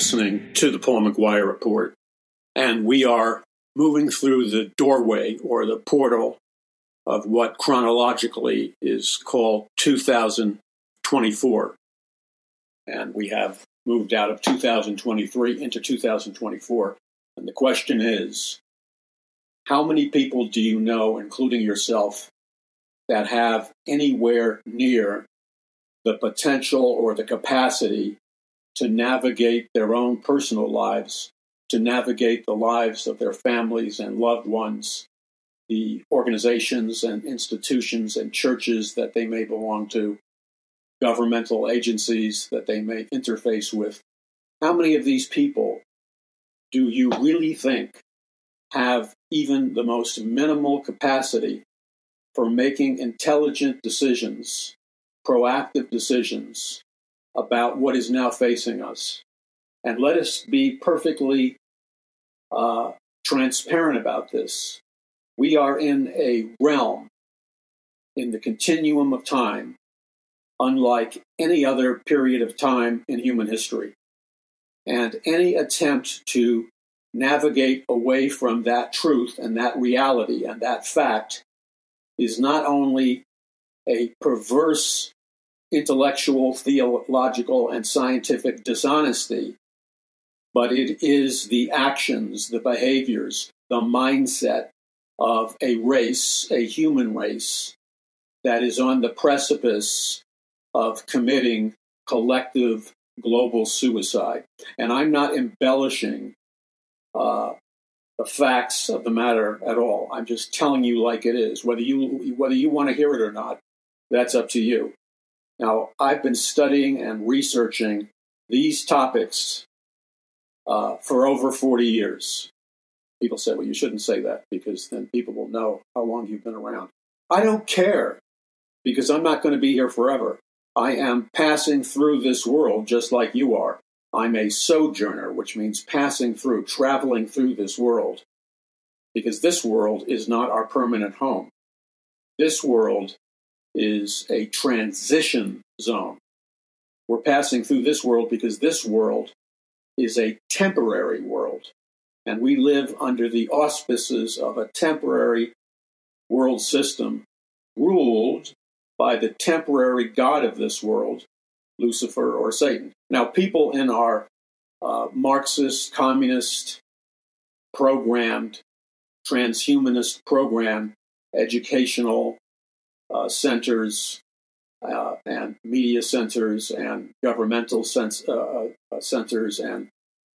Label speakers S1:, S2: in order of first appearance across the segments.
S1: listening to the Paul McGuire Report, and we are moving through the doorway or the portal of what chronologically is called 2024. And we have moved out of 2023 into 2024. And the question is how many people do you know, including yourself, that have anywhere near the potential or the capacity to navigate their own personal lives, to navigate the lives of their families and loved ones, the organizations and institutions and churches that they may belong to, governmental agencies that they may interface with. How many of these people do you really think have even the most minimal capacity for making intelligent decisions, proactive decisions about what is now facing us. And let us be perfectly uh, transparent about this. We are in a realm in the continuum of time unlike any other period of time in human history. And any attempt to navigate away from that truth and that reality and that fact is not only a perverse intellectual, theological, and scientific dishonesty, but it is the actions, the behaviors, the mindset of a race, a human race, that is on the precipice of committing collective global suicide. And I'm not embellishing uh, the facts of the matter at all. I'm just telling you like it is. Whether you whether you want to hear it or not, that's up to you. Now, I've been studying and researching these topics uh, for over 40 years. People say, well, you shouldn't say that because then people will know how long you've been around. I don't care because I'm not going to be here forever. I am passing through this world just like you are. I'm a sojourner, which means passing through, traveling through this world, because this world is not our permanent home. This world is a transition zone. We're passing through this world because this world is a temporary world, and we live under the auspices of a temporary world system ruled by the temporary God of this world, Lucifer or Satan. Now, people in our uh, Marxist, communist, programmed, transhumanist program, educational uh, centers, uh, and media centers, and governmental sense, uh, uh, centers, and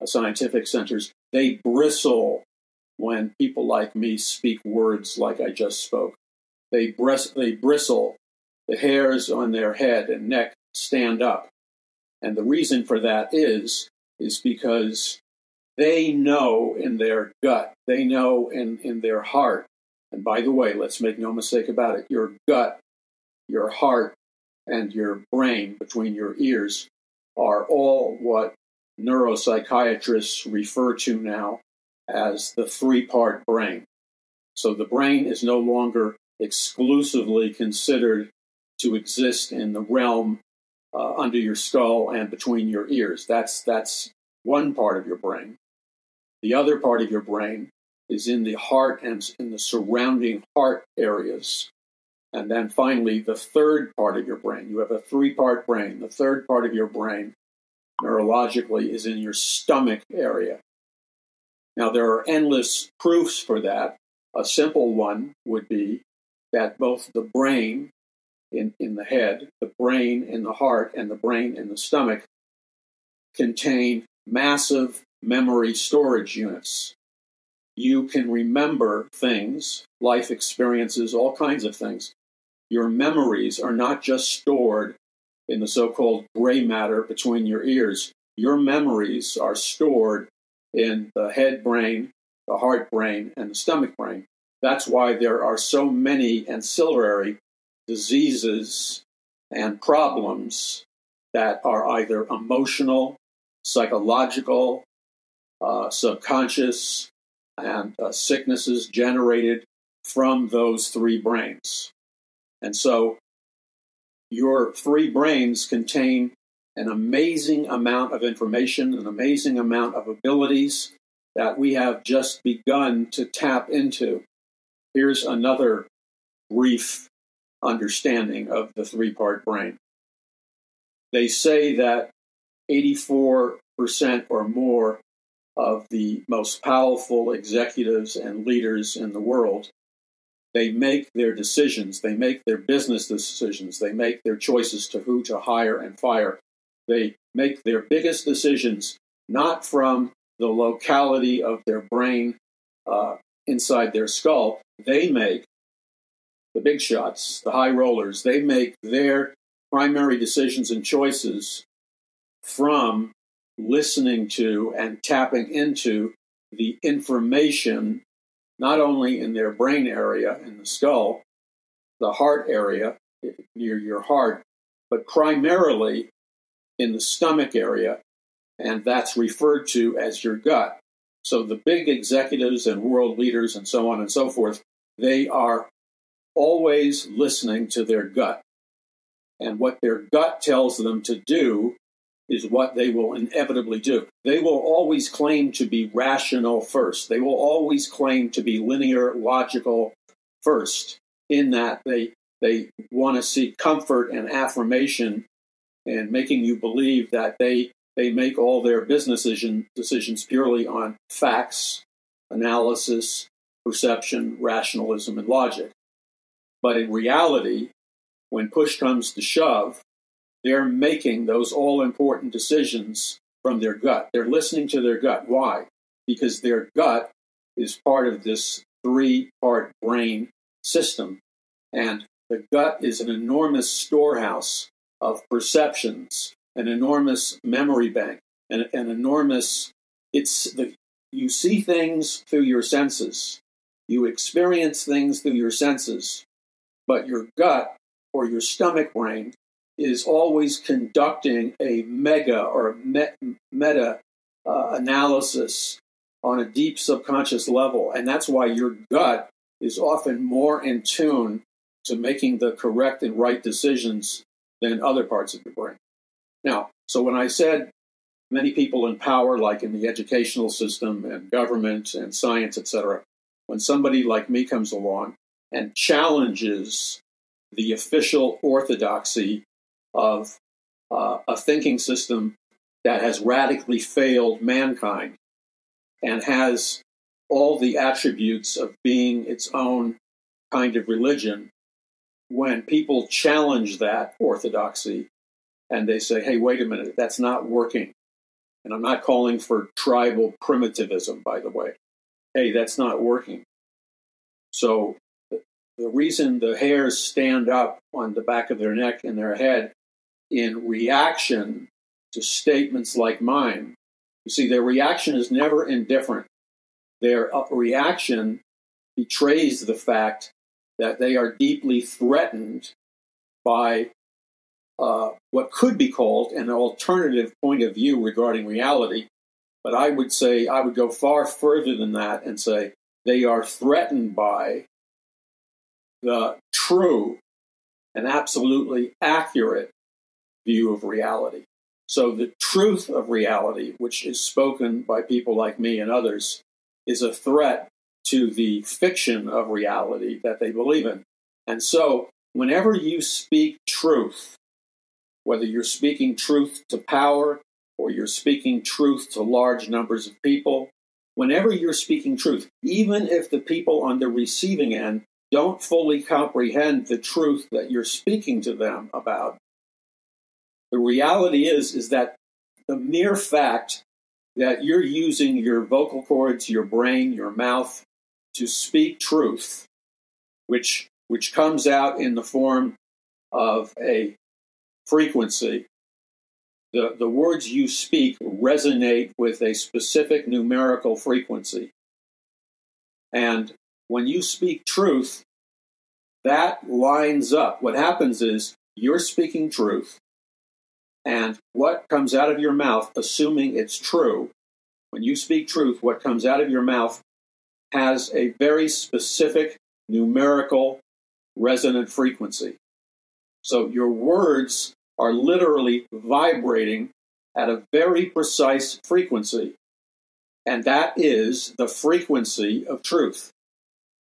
S1: scientific centers, they bristle when people like me speak words like I just spoke. They, bris- they bristle the hairs on their head and neck stand up. And the reason for that is, is because they know in their gut, they know in, in their heart. And by the way, let's make no mistake about it your gut, your heart, and your brain between your ears are all what neuropsychiatrists refer to now as the three part brain. So the brain is no longer exclusively considered to exist in the realm uh, under your skull and between your ears. That's that's one part of your brain. The other part of your brain is in the heart and in the surrounding heart areas. And then finally, the third part of your brain. You have a three part brain. The third part of your brain, neurologically, is in your stomach area. Now, there are endless proofs for that. A simple one would be that both the brain in, in the head, the brain in the heart, and the brain in the stomach contain massive memory storage units. You can remember things, life experiences, all kinds of things. Your memories are not just stored in the so called gray matter between your ears. Your memories are stored in the head brain, the heart brain, and the stomach brain. That's why there are so many ancillary diseases and problems that are either emotional, psychological, uh, subconscious, and uh, sicknesses generated from those three brains. And so your three brains contain an amazing amount of information, an amazing amount of abilities that we have just begun to tap into. Here's another brief understanding of the three part brain. They say that 84% or more of the most powerful executives and leaders in the world. They make their decisions. They make their business decisions. They make their choices to who to hire and fire. They make their biggest decisions not from the locality of their brain uh, inside their skull. They make the big shots, the high rollers, they make their primary decisions and choices from listening to and tapping into the information not only in their brain area in the skull, the heart area near your heart, but primarily in the stomach area, and that's referred to as your gut. So the big executives and world leaders and so on and so forth, they are always listening to their gut. And what their gut tells them to do is what they will inevitably do. They will always claim to be rational first. They will always claim to be linear, logical first, in that they, they want to seek comfort and affirmation and making you believe that they they make all their business decision, decisions purely on facts, analysis, perception, rationalism, and logic. But in reality, when push comes to shove, they're making those all important decisions from their gut. They're listening to their gut. Why? Because their gut is part of this three part brain system. And the gut is an enormous storehouse of perceptions, an enormous memory bank, an, an enormous. It's the you see things through your senses, you experience things through your senses, but your gut or your stomach brain is always conducting a mega or meta uh, analysis on a deep subconscious level. And that's why your gut is often more in tune to making the correct and right decisions than other parts of your brain. Now, so when I said many people in power, like in the educational system and government and science, etc., when somebody like me comes along and challenges the official orthodoxy of uh, a thinking system that has radically failed mankind and has all the attributes of being its own kind of religion, when people challenge that orthodoxy and they say, hey, wait a minute, that's not working. And I'm not calling for tribal primitivism, by the way. Hey, that's not working. So the reason the hairs stand up on the back of their neck and their head in reaction to statements like mine, you see, their reaction is never indifferent. Their uh, reaction betrays the fact that they are deeply threatened by uh, what could be called an alternative point of view regarding reality. But I would say, I would go far further than that and say they are threatened by the true and absolutely accurate view of reality. So the truth of reality, which is spoken by people like me and others, is a threat to the fiction of reality that they believe in. And so, whenever you speak truth, whether you're speaking truth to power or you're speaking truth to large numbers of people, whenever you're speaking truth, even if the people on the receiving end don't fully comprehend the truth that you're speaking to them about, the reality is is that the mere fact that you're using your vocal cords, your brain, your mouth to speak truth, which which comes out in the form of a frequency. The, the words you speak resonate with a specific numerical frequency. And when you speak truth, that lines up. What happens is you're speaking truth, and what comes out of your mouth, assuming it's true, when you speak truth, what comes out of your mouth has a very specific numerical resonant frequency. So your words are literally vibrating at a very precise frequency. And that is the frequency of truth.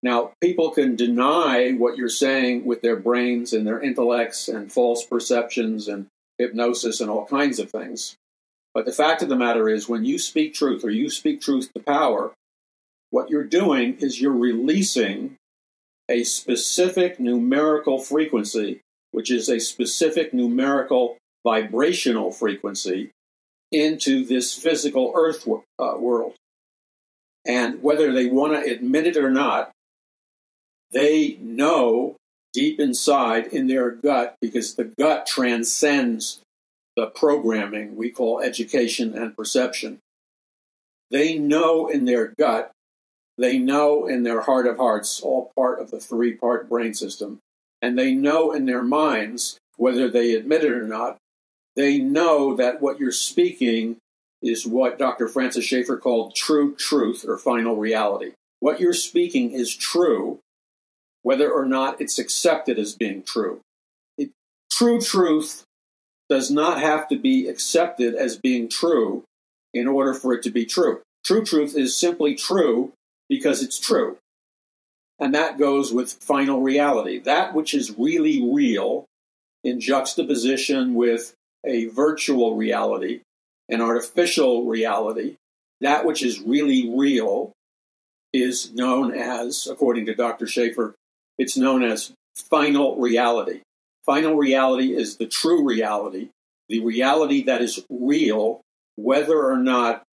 S1: Now, people can deny what you're saying with their brains and their intellects and false perceptions and hypnosis and all kinds of things. But the fact of the matter is, when you speak truth or you speak truth to power, what you're doing is you're releasing a specific numerical frequency, which is a specific numerical vibrational frequency, into this physical earth uh, world. And whether they want to admit it or not, they know deep inside in their gut, because the gut transcends the programming we call education and perception. They know in their gut, they know in their heart of hearts, all part of the three part brain system, and they know in their minds, whether they admit it or not, they know that what you're speaking is what Dr. Francis Schaeffer called true truth or final reality. What you're speaking is true, whether or not it's accepted as being true. It, true truth does not have to be accepted as being true in order for it to be true. True truth is simply true because it's true. And that goes with final reality. That which is really real in juxtaposition with a virtual reality, an artificial reality, that which is really real is known as, according to Dr. Schaeffer, it's known as final reality. Final reality is the true reality, the reality that is real, whether or not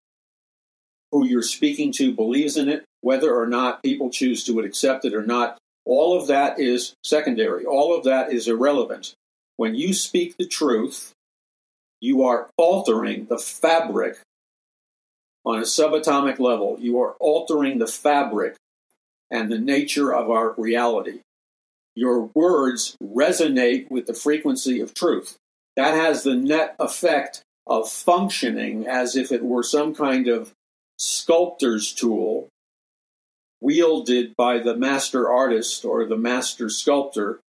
S1: who you're speaking to believes in it, whether or not people choose to accept it or not. All of that is secondary. All of that is irrelevant. When you speak the truth, you are altering the fabric on a subatomic level. You are altering the fabric and the nature of our reality. Your words resonate with the frequency of truth. That has the net effect of functioning as if it were some kind of sculptor's tool wielded by the master artist or the master sculptor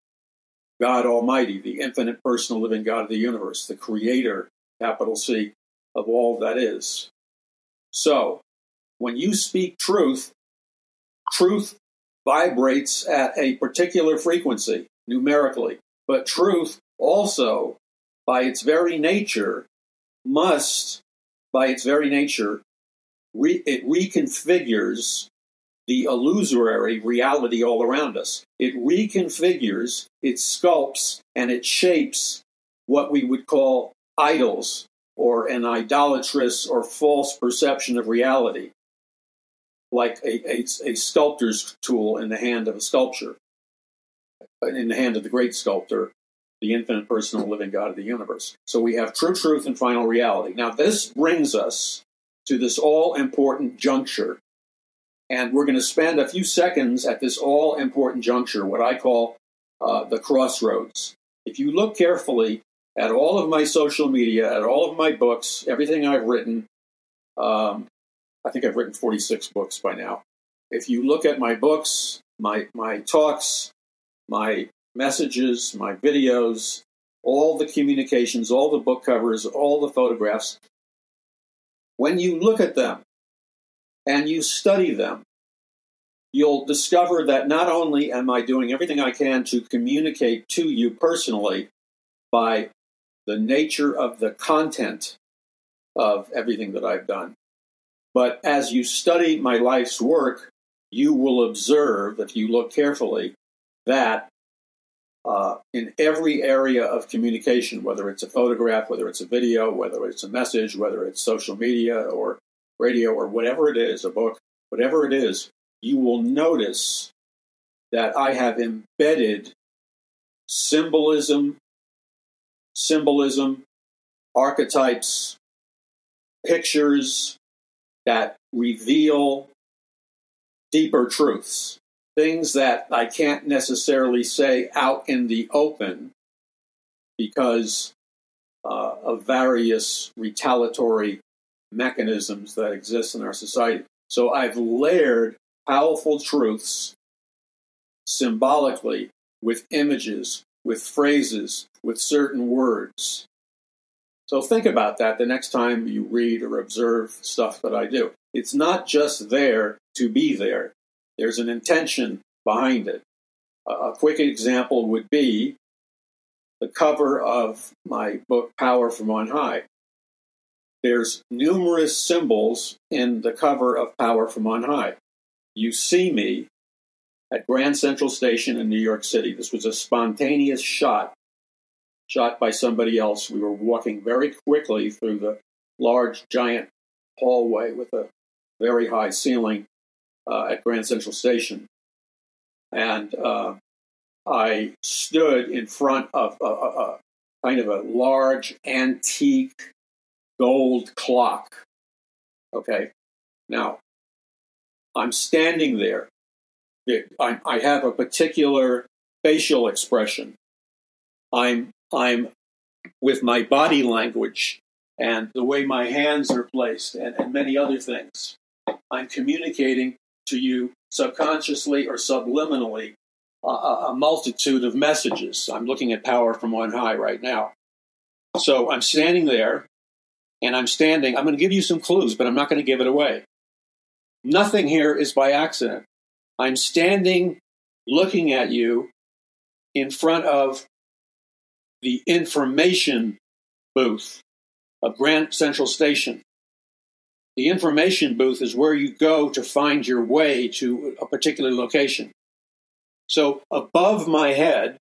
S1: God Almighty, the infinite personal living God of the universe, the creator, capital C, of all that is. So, when you speak truth, truth vibrates at a particular frequency numerically, but truth also, by its very nature, must, by its very nature, re- it reconfigures the illusory reality all around us. It reconfigures, it sculpts, and it shapes what we would call idols or an idolatrous or false perception of reality, like a, a, a sculptor's tool in the hand of a sculpture, in the hand of the great sculptor, the infinite personal living God of the universe. So we have true truth and final reality. Now, this brings us to this all important juncture and we're going to spend a few seconds at this all important juncture, what I call uh, the crossroads. If you look carefully at all of my social media, at all of my books, everything I've written, um, I think I've written 46 books by now. If you look at my books, my, my talks, my messages, my videos, all the communications, all the book covers, all the photographs, when you look at them, and you study them, you'll discover that not only am I doing everything I can to communicate to you personally by the nature of the content of everything that I've done, but as you study my life's work, you will observe, if you look carefully, that uh, in every area of communication, whether it's a photograph, whether it's a video, whether it's a message, whether it's social media or radio or whatever it is, a book, whatever it is, you will notice that I have embedded symbolism, symbolism, archetypes, pictures that reveal deeper truths, things that I can't necessarily say out in the open because uh, of various retaliatory mechanisms that exist in our society. So I've layered powerful truths symbolically with images with phrases, with certain words. So think about that the next time you read or observe stuff that I do. It's not just there to be there, there's an intention behind it. A quick example would be the cover of my book, Power from On High. There's numerous symbols in the cover of Power from On High. You see me at Grand Central Station in New York City. This was a spontaneous shot, shot by somebody else. We were walking very quickly through the large, giant hallway with a very high ceiling uh, at Grand Central Station. And uh, I stood in front of a, a, a kind of a large antique gold clock. Okay. Now, I'm standing there. I, I have a particular facial expression. I'm, I'm with my body language and the way my hands are placed and, and many other things. I'm communicating to you subconsciously or subliminally a, a multitude of messages. I'm looking at power from on high right now. So I'm standing there and I'm standing. I'm going to give you some clues, but I'm not going to give it away. Nothing here is by accident. I'm standing looking at you in front of the information booth of Grand Central Station. The information booth is where you go to find your way to a particular location. So above my head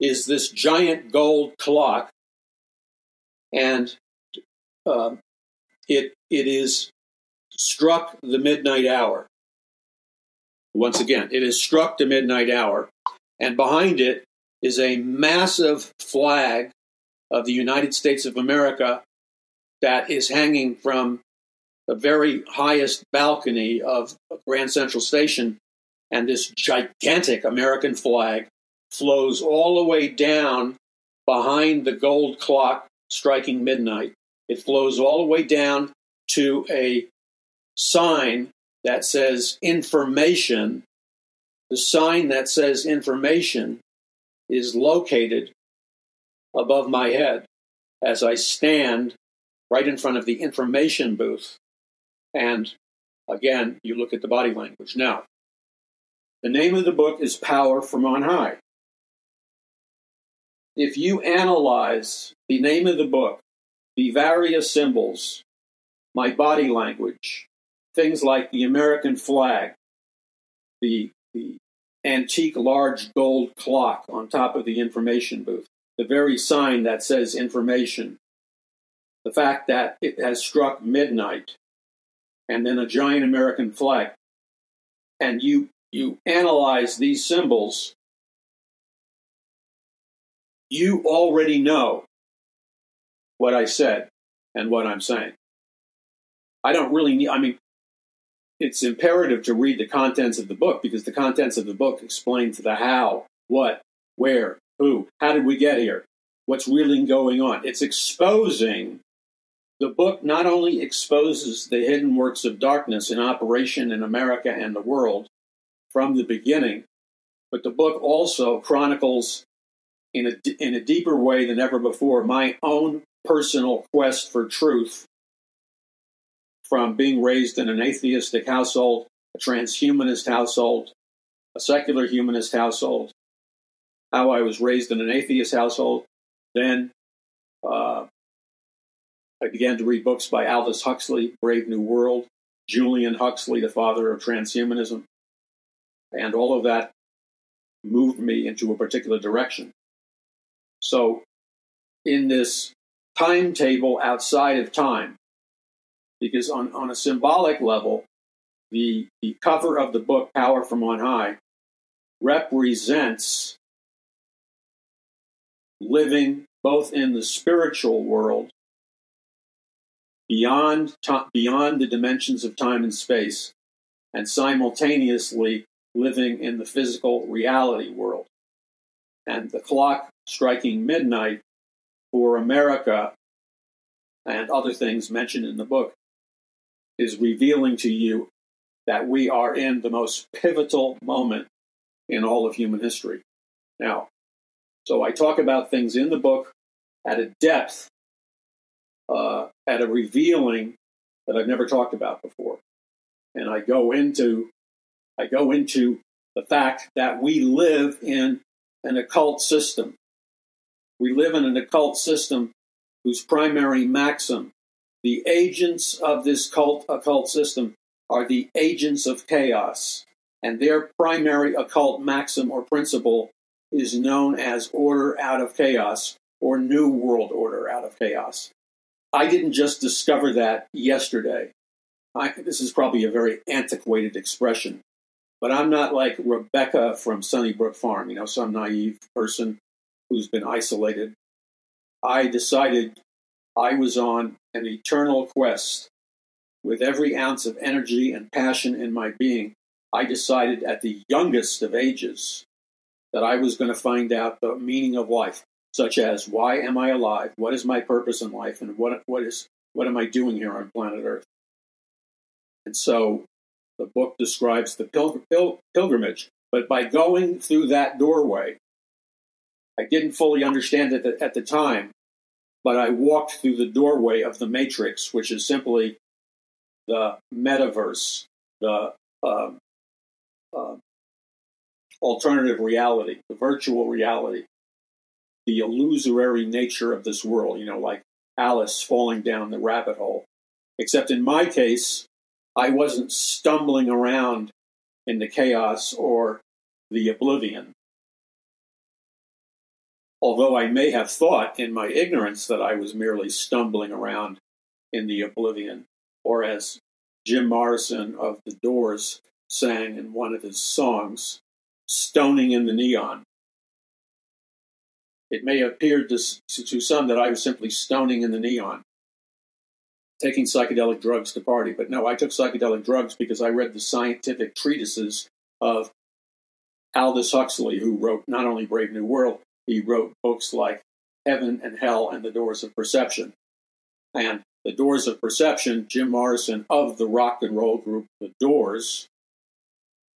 S1: is this giant gold clock, and uh, it it is struck the midnight hour. Once again, it is struck the midnight hour, and behind it is a massive flag of the United States of America that is hanging from the very highest balcony of Grand Central Station, and this gigantic American flag flows all the way down behind the gold clock striking midnight. It flows all the way down to a sign that says information. The sign that says information is located above my head as I stand right in front of the information booth and again, you look at the body language. Now, the name of the book is Power from On High. If you analyze the name of the book, the various symbols, my body language, things like the American flag, the, the antique large gold clock on top of the information booth, the very sign that says information, the fact that it has struck midnight, and then a giant American flag, and you you analyze these symbols, you already know what I said and what I'm saying. I don't really need. I mean, it's imperative to read the contents of the book because the contents of the book explain to the how, what, where, who, how did we get here, what's really going on. It's exposing the book not only exposes the hidden works of darkness in operation in America and the world from the beginning, but the book also chronicles in a, in a deeper way than ever before my own personal quest for truth from being raised in an atheistic household, a transhumanist household, a secular humanist household, how I was raised in an atheist household, then uh, I began to read books by Aldous Huxley, Brave New World, Julian Huxley, the father of transhumanism, and all of that moved me into a particular direction. So, in this timetable outside of time, because on, on a symbolic level, the, the cover of the book, Power from On High, represents living both in the spiritual world beyond, beyond the dimensions of time and space, and simultaneously living in the physical reality world. And the clock striking midnight for America and other things mentioned in the book is revealing to you that we are in the most pivotal moment in all of human history. Now, So I talk about things in the book at a depth, uh, at a revealing that I've never talked about before. And I go into I go into the fact that we live in an occult system. We live in an occult system whose primary maxim, the agents of this cult occult system are the agents of chaos, and their primary occult maxim or principle is known as order out of chaos or new world order out of chaos. I didn't just discover that yesterday. I, this is probably a very antiquated expression, but I'm not like Rebecca from Sunnybrook Farm, you know, some naive person who's been isolated. I decided I was on an eternal quest. With every ounce of energy and passion in my being, I decided at the youngest of ages that I was going to find out the meaning of life, such as why am I alive? What is my purpose in life? And what, what, is, what am I doing here on planet Earth? And so the book describes the pil- pil- pilgrimage. But by going through that doorway, I didn't fully understand it at the time, but I walked through the doorway of the Matrix, which is simply the metaverse, the uh, uh, alternative reality, the virtual reality, the illusory nature of this world, you know, like Alice falling down the rabbit hole. Except in my case, I wasn't stumbling around in the chaos or the oblivion. Although I may have thought in my ignorance that I was merely stumbling around in the oblivion, or as Jim Morrison of The Doors sang in one of his songs, stoning in the neon. It may appear to, to some that I was simply stoning in the neon, taking psychedelic drugs to party. But no, I took psychedelic drugs because I read the scientific treatises of Aldous Huxley, who wrote not only Brave New World, he wrote books like Heaven and Hell and The Doors of Perception. And The Doors of Perception, Jim Morrison of the rock and roll group The Doors,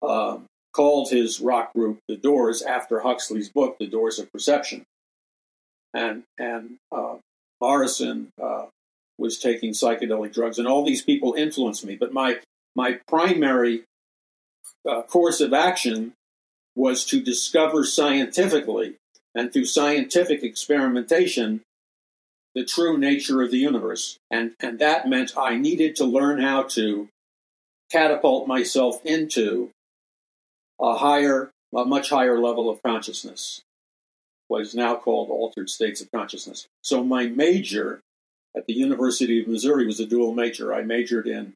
S1: uh, called his rock group The Doors after Huxley's book, The Doors of Perception. And, and uh, Morrison uh, was taking psychedelic drugs, and all these people influenced me. But my, my primary uh, course of action was to discover scientifically and through scientific experimentation the true nature of the universe. And, and that meant I needed to learn how to catapult myself into a higher, a much higher level of consciousness, what is now called altered states of consciousness. So my major at the University of Missouri was a dual major. I majored in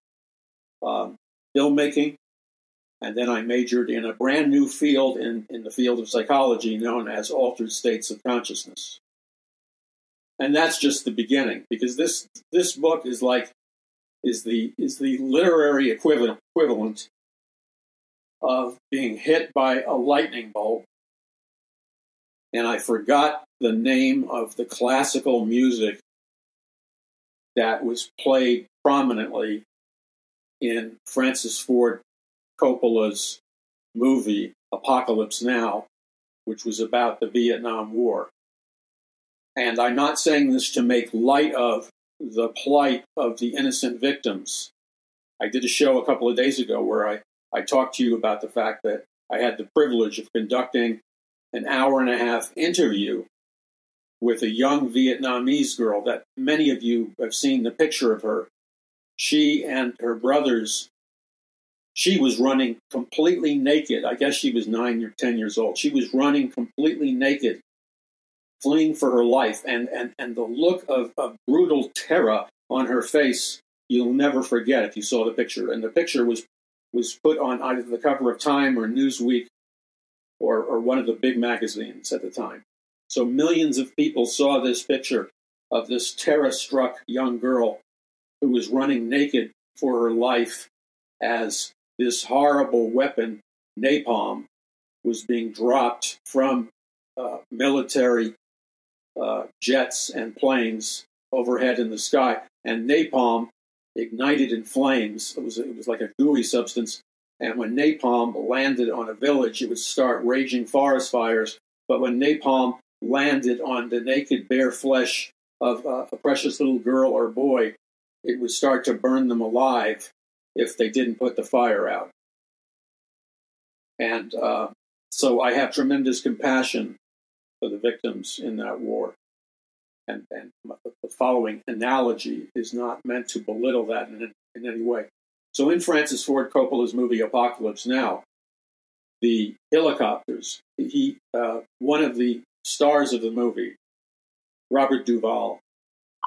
S1: um, filmmaking, and then I majored in a brand new field in, in the field of psychology known as altered states of consciousness. And that's just the beginning, because this this book is like is the is the literary equivalent equivalent of being hit by a lightning bolt. And I forgot the name of the classical music that was played prominently in Francis Ford Coppola's movie Apocalypse Now, which was about the Vietnam War. And I'm not saying this to make light of the plight of the innocent victims. I did a show a couple of days ago where I I talked to you about the fact that I had the privilege of conducting an hour and a half interview with a young Vietnamese girl that many of you have seen the picture of her. She and her brothers, she was running completely naked. I guess she was nine or 10 years old. She was running completely naked, fleeing for her life. And, and, and the look of, of brutal terror on her face, you'll never forget if you saw the picture. And the picture was was put on either the cover of Time or Newsweek or, or one of the big magazines at the time. So millions of people saw this picture of this terror struck young girl who was running naked for her life as this horrible weapon, napalm, was being dropped from uh, military uh, jets and planes overhead in the sky. And napalm ignited in flames. It was it was like a gooey substance, and when napalm landed on a village, it would start raging forest fires. But when napalm landed on the naked, bare flesh of uh, a precious little girl or boy, it would start to burn them alive if they didn't put the fire out. And uh, so I have tremendous compassion for the victims in that war. And, and the following analogy is not meant to belittle that in, in any way. So, in Francis Ford Coppola's movie Apocalypse Now, the helicopters, he uh, one of the stars of the movie, Robert Duvall,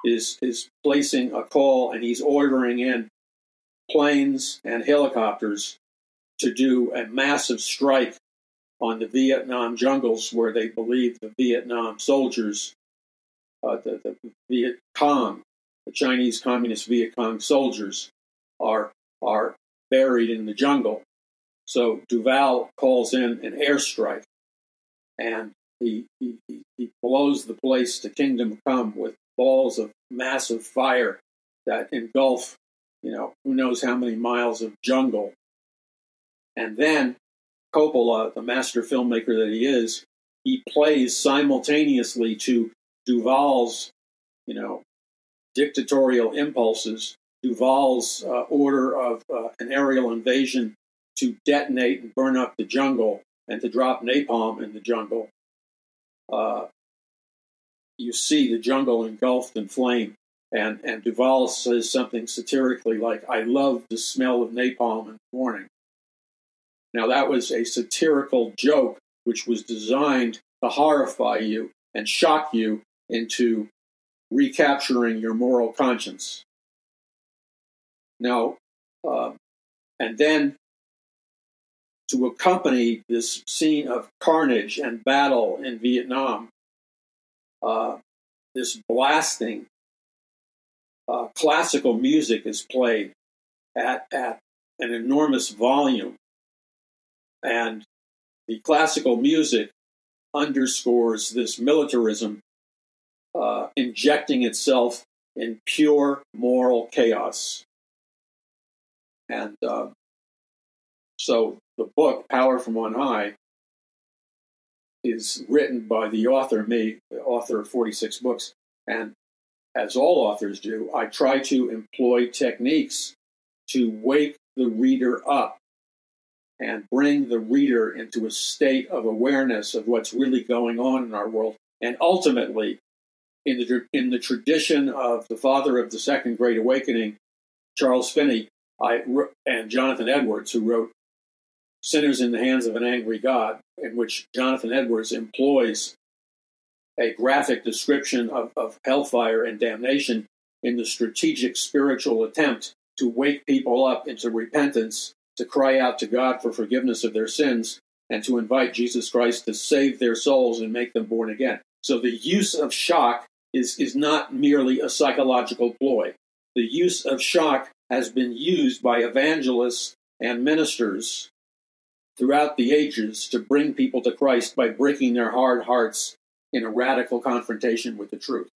S1: is is placing a call and he's ordering in planes and helicopters to do a massive strike on the Vietnam jungles where they believe the Vietnam soldiers, uh, the, the Viet Cong, the Chinese Communist Viet Cong soldiers, are are buried in the jungle. So Duvall calls in an airstrike, and he, he, he blows the place to kingdom come with balls of massive fire that engulf, you know, who knows how many miles of jungle. And then Coppola, the master filmmaker that he is, he plays simultaneously to Duvall's, you know, dictatorial impulses, Duvall's uh, order of uh, an aerial invasion to detonate and burn up the jungle and to drop napalm in the jungle. Uh, you see the jungle engulfed in flame. And, and Duvall says something satirically like, I love the smell of napalm in the morning. Now, that was a satirical joke which was designed to horrify you and shock you into recapturing your moral conscience. Now, uh, and then to accompany this scene of carnage and battle in Vietnam, uh, this blasting uh, classical music is played at, at an enormous volume. And the classical music underscores this militarism uh, injecting itself in pure moral chaos. And uh, so the book, Power from On High, is written by the author, me, the author of 46 books. And as all authors do, I try to employ techniques to wake the reader up and bring the reader into a state of awareness of what's really going on in our world. And ultimately, in the, in the tradition of the father of the Second Great Awakening, Charles Finney, I, and Jonathan Edwards, who wrote Sinners in the Hands of an Angry God, in which Jonathan Edwards employs a graphic description of, of hellfire and damnation in the strategic spiritual attempt to wake people up into repentance, to cry out to God for forgiveness of their sins, and to invite Jesus Christ to save their souls and make them born again. So the use of shock is, is not merely a psychological ploy. The use of shock has been used by evangelists and ministers throughout the ages to bring people to Christ by breaking their hard hearts in a radical confrontation with the truth.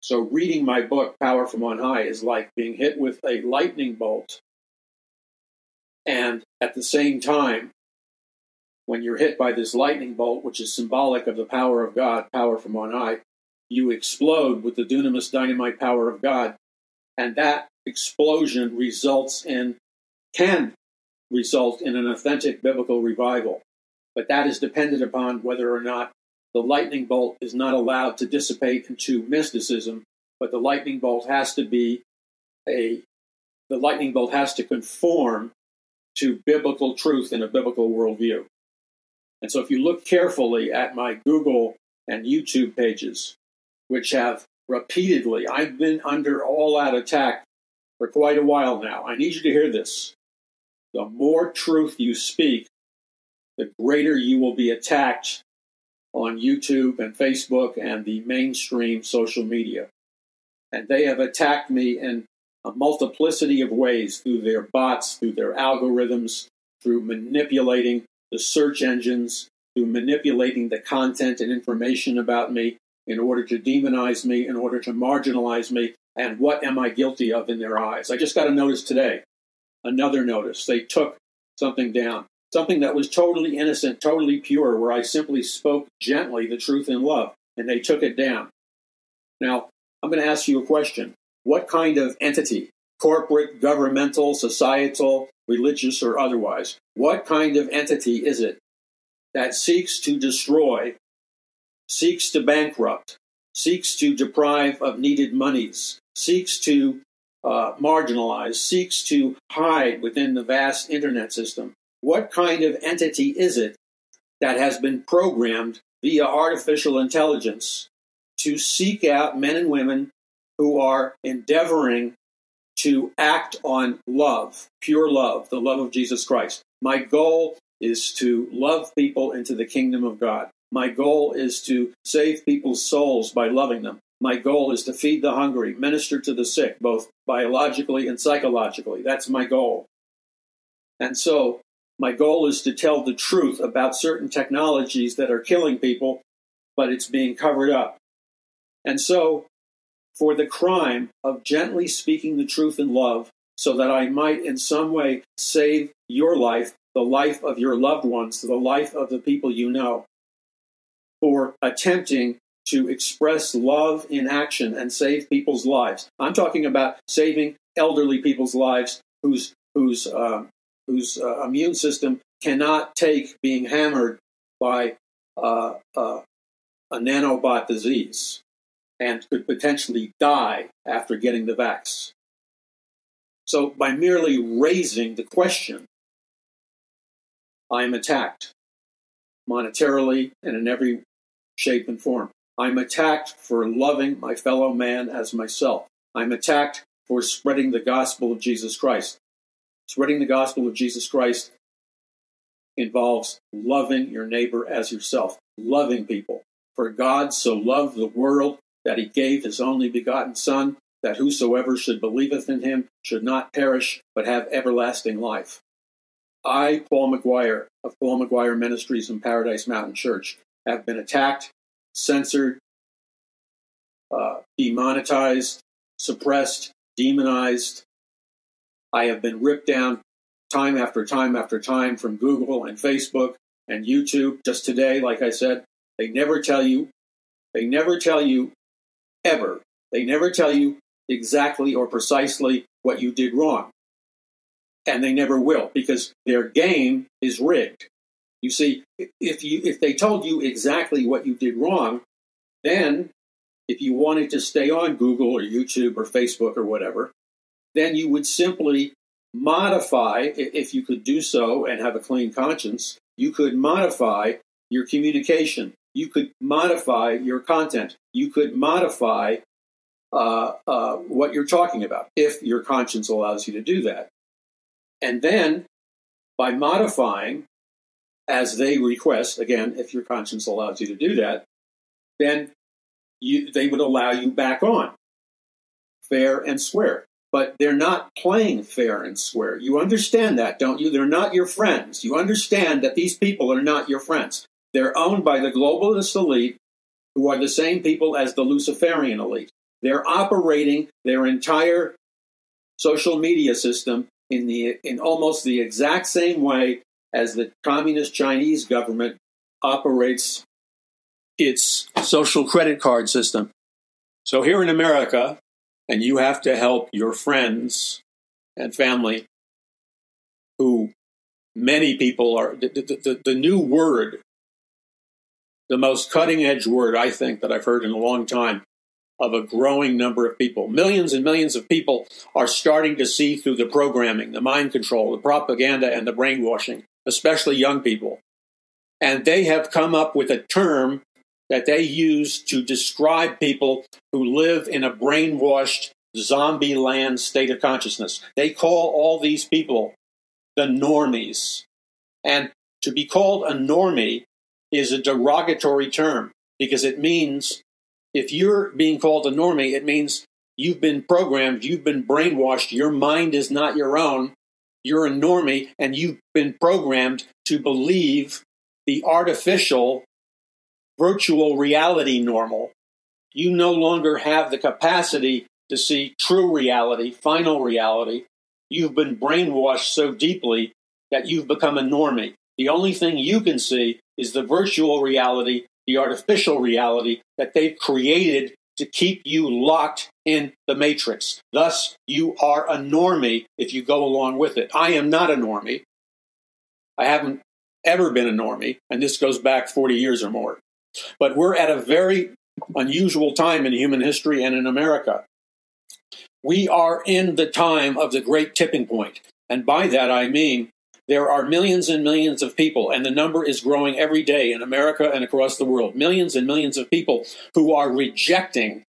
S1: So, reading my book, Power from On High, is like being hit with a lightning bolt. And at the same time, when you're hit by this lightning bolt, which is symbolic of the power of God, power from on high, you explode with the dunamis dynamite power of God. And that explosion results in, can result in an authentic biblical revival. But that is dependent upon whether or not the lightning bolt is not allowed to dissipate into mysticism, but the lightning bolt has to be a the lightning bolt has to conform to biblical truth in a biblical worldview. And so if you look carefully at my Google and YouTube pages, which have repeatedly, I've been under all out attack for quite a while now. I need you to hear this the more truth you speak, the greater you will be attacked on YouTube and Facebook and the mainstream social media. And they have attacked me in a multiplicity of ways through their bots, through their algorithms, through manipulating the search engines, through manipulating the content and information about me in order to demonize me, in order to marginalize me. And what am I guilty of in their eyes? I just got a notice today another notice. They took something down. Something that was totally innocent, totally pure, where I simply spoke gently the truth in love, and they took it down. Now, I'm going to ask you a question. What kind of entity, corporate, governmental, societal, religious, or otherwise, what kind of entity is it that seeks to destroy, seeks to bankrupt, seeks to deprive of needed monies, seeks to uh, marginalize, seeks to hide within the vast internet system? What kind of entity is it that has been programmed via artificial intelligence to seek out men and women who are endeavoring to act on love, pure love, the love of Jesus Christ. My goal is to love people into the kingdom of God. My goal is to save people's souls by loving them. My goal is to feed the hungry, minister to the sick, both biologically and psychologically. That's my goal. And so, my goal is to tell the truth about certain technologies that are killing people, but it's being covered up. And so, for the crime of gently speaking the truth in love, so that I might in some way save your life, the life of your loved ones, the life of the people you know, for attempting to express love in action and save people's lives. I'm talking about saving elderly people's lives whose whose uh, whose uh, immune system cannot take being hammered by uh, uh a nanobot disease and could potentially die after getting the vax. So, by merely raising the question, I am attacked monetarily and in every shape and form. I'm attacked for loving my fellow man as myself. I'm attacked for spreading the gospel of Jesus Christ. Spreading the gospel of Jesus Christ involves loving your neighbor as yourself, loving people. For God so loved the world that he gave his only begotten Son, that whosoever should believeth in him should not perish, but have everlasting life. I, Paul McGuire, of Paul McGuire Ministries and Paradise Mountain Church, have been attacked, censored, uh, demonetized, suppressed, demonized. I have been ripped down time after time after time from Google and Facebook and YouTube. Just today, like I said, they never tell you, they never tell you ever. They never tell you exactly or precisely what you did wrong. And they never will because their game is rigged. You see, if you if they told you exactly what you did wrong, then if you wanted to stay on Google or YouTube or Facebook or whatever, then you would simply modify if you could do so and have a clean conscience, you could modify your communication you could modify your content. You could modify uh, uh, what you're talking about if your conscience allows you to do that. And then by modifying as they request, again, if your conscience allows you to do that, then you, they would allow you back on fair and square. But they're not playing fair and square. You understand that, don't you? They're not your friends. You understand that these people are not your friends. They're owned by the globalist elite, who are the same people as the Luciferian elite. They're operating their entire social media system in the in almost the exact same way as the communist Chinese government operates its social credit card system. So here in America, and you have to help your friends and family who many people are the, the, the, new word the most cutting edge word I think that I've heard in a long time of a growing number of people. Millions and millions of people are starting to see through the programming, the mind control, the propaganda, and the brainwashing, especially young people. And they have come up with a term that they use to describe people who live in a brainwashed zombie land state of consciousness. They call all these people the normies. And to be called a normie is a derogatory term because it means if you're being called a normie, it means you've been programmed, you've been brainwashed, your mind is not your own. You're a normie and you've been programmed to believe the artificial virtual reality normal. You no longer have the capacity to see true reality, final reality. You've been brainwashed so deeply that you've become a normie. The only thing you can see is the virtual reality, the artificial reality that they've created to keep you locked in the matrix. Thus, you are a normie if you go along with it. I am not a normie. I haven't ever been a normie, and this goes back 40 years or more. But we're at a very unusual time in human history and in America. We are in the time of the great tipping point. And by that I mean there are millions and millions of people, and the number is growing every day in America and across the world. Millions and millions of people who are rejecting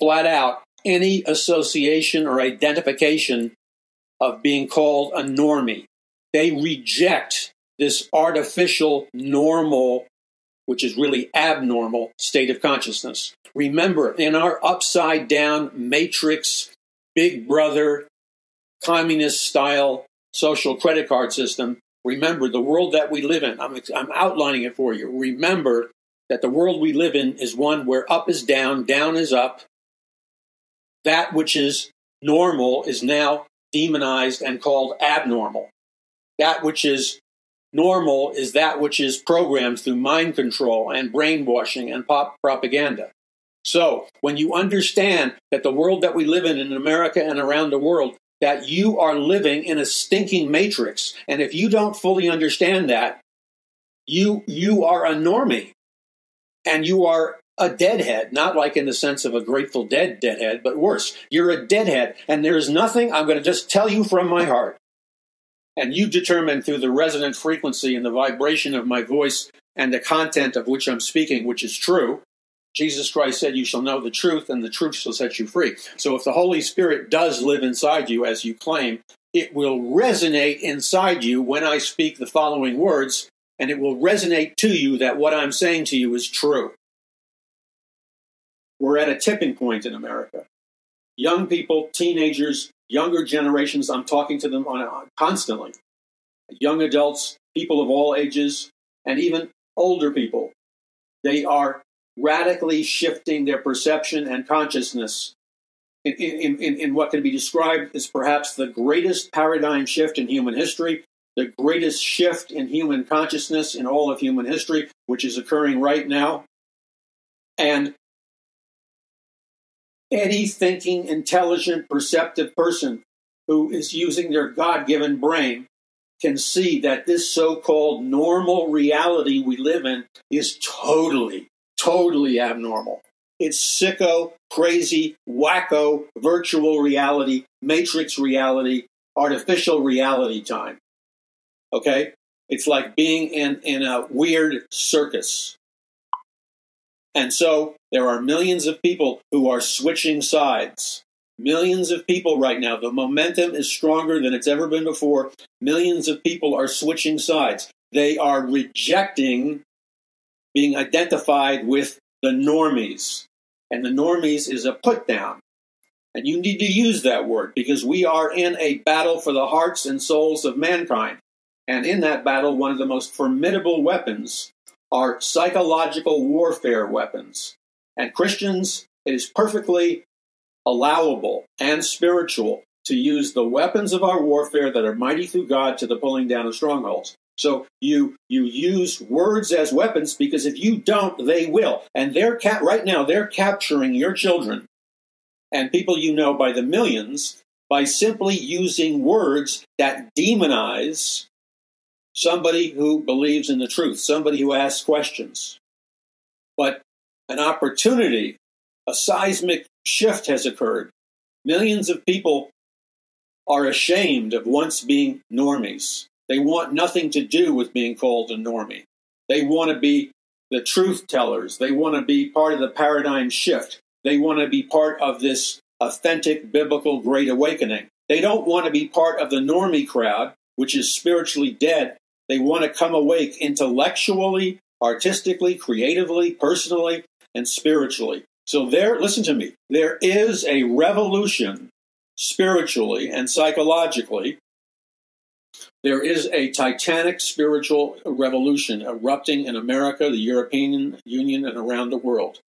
S1: flat out any association or identification of being called a normie. They reject this artificial normal, which is really abnormal state of consciousness. Remember, in our upside down matrix, big brother, communist style social credit card system, remember the world that we live in. I'm, I'm outlining it for you. Remember that the world we live in is one where up is down, down is up. That which is normal is now demonized and called abnormal. That which is normal is that which is programmed through mind control and brainwashing and pop propaganda. So, when you understand that the world that we live in in America and around the world that you are living in a stinking matrix. And if you don't fully understand that, you you are a normie and you are a deadhead, not like in the sense of a Grateful Dead deadhead, but worse. You're a deadhead, and there's nothing I'm going to just tell you from my heart. And you determine through the resonant frequency and the vibration of my voice and the content of which I'm speaking, which is true, Jesus Christ said, You shall know the truth, and the truth shall set you free. So if the Holy Spirit does live inside you, as you claim, it will resonate inside you when I speak the following words, and it will resonate to you that what I'm saying to you is true. We're at a tipping point in America. Young people, teenagers, younger generations, I'm talking to them on constantly. Young adults, people of all ages, and even older people. They are radically shifting their perception and consciousness in, in, in, in, what can be described as perhaps the greatest paradigm shift in human history, the greatest shift in human consciousness in all of human history, which is occurring right now. And any thinking, intelligent, perceptive person who is using their God given brain can see that this so called normal reality we live in is totally, totally abnormal. It's sicko, crazy, wacko, virtual reality, matrix reality, artificial reality time. Okay? It's like being in, in a weird circus. And so there are millions of people who are switching sides. Millions of people right now. The momentum is stronger than it's ever been before. Millions of people are switching sides. They are rejecting being identified with the normies. And the normies is a put down. And you need to use that word because we are in a battle for the hearts and souls of mankind. And in that battle, one of the most formidable weapons are psychological warfare weapons. And Christians, it is perfectly allowable and spiritual to use the weapons of our warfare that are mighty through God to the pulling down of strongholds. So you you use words as weapons because if you don't, they will. And they're ca- right now they're capturing your children and people you know by the millions by simply using words that demonize somebody who believes in the truth, somebody who asks questions. But an opportunity, a seismic shift has occurred. Millions of people are ashamed of once being normies. They want nothing to do with being called a normie. They want to be the truth tellers. They want to be part of the paradigm shift. They want to be part of this authentic biblical great awakening. They don't want to be part of the normie crowd, which is spiritually dead. They want to come awake intellectually, artistically, creatively, personally, and spiritually. So there, listen to me, there is a revolution spiritually and psychologically there is a titanic spiritual revolution erupting in America, the European Union, and around the world.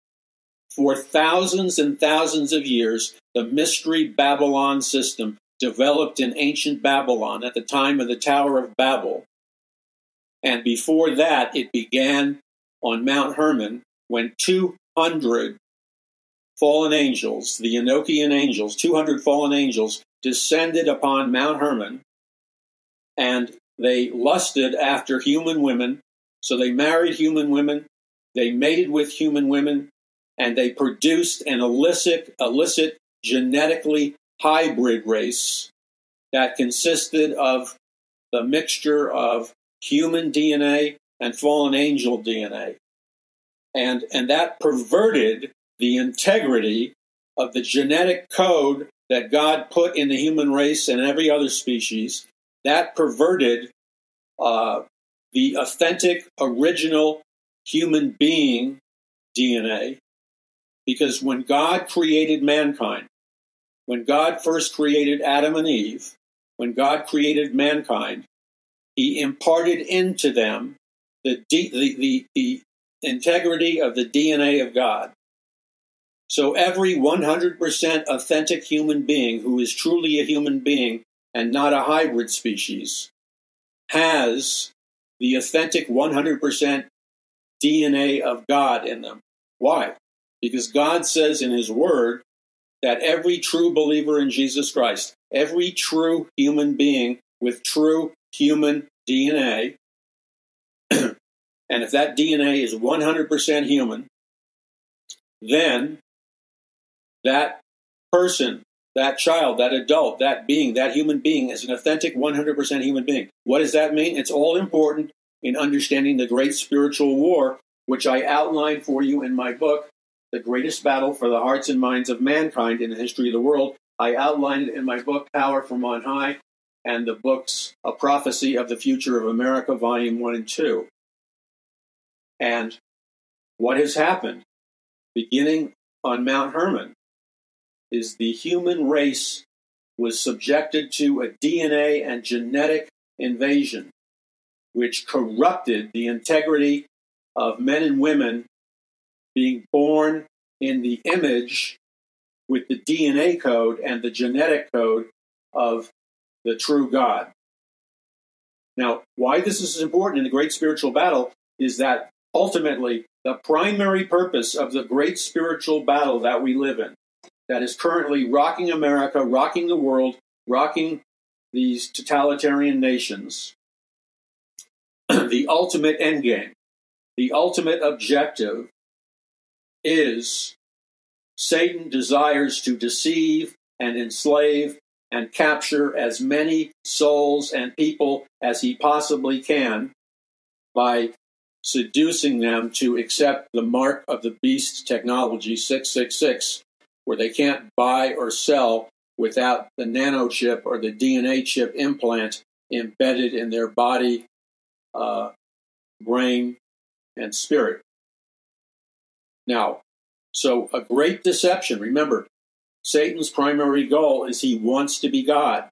S1: For thousands and thousands of years, the mystery Babylon system developed in ancient Babylon at the time of the Tower of Babel And before that, it began on Mount Hermon when 200 fallen angels, the Enochian angels, 200 fallen angels, descended upon Mount Hermon. And they lusted after human women. So they married human women, they mated with human women, and they produced an illicit, illicit genetically hybrid race that consisted of the mixture of human DNA and fallen angel DNA. And, and that perverted the integrity of the genetic code that God put in the human race and every other species. That perverted uh, the authentic, original human being DNA. Because when God created mankind, when God first created Adam and Eve, when God created mankind, he imparted into them the, the, the, the integrity of the DNA of God. So every 100% authentic human being who is truly a human being and not a hybrid species has the authentic 100% DNA of God in them. Why? Because God says in His Word that every true believer in Jesus Christ, every true human being with true human DNA, and if that DNA is 100% human, then that person, that child, that adult, that being, that human being is an authentic 100% human being. What does that mean? It's all important in understanding the great spiritual war, which I outline for you in my book, The Greatest Battle for the Hearts and Minds of Mankind in the History of the World. I outline it in my book, Power from On High, and the books A Prophecy of the Future of America, Volume 1 and 2. And what has happened, beginning on Mount Hermon, is the human race was subjected to a DNA and genetic invasion, which corrupted the integrity of men and women being born in the image with the DNA code and the genetic code of the true God. Now, why this is important in the great spiritual battle is that ultimately the primary purpose of the great spiritual battle that we live in that is currently rocking America, rocking the world, rocking these totalitarian nations. the ultimate endgame, the ultimate objective is Satan desires to deceive and enslave and capture as many souls and people as he possibly can by seducing them to accept the mark of the beast technology 666 where they can't buy or sell without the nano chip or the DNA chip implant embedded in their body, uh, brain, and spirit. Now, so a great deception. Remember, Satan's primary goal is he wants to be God.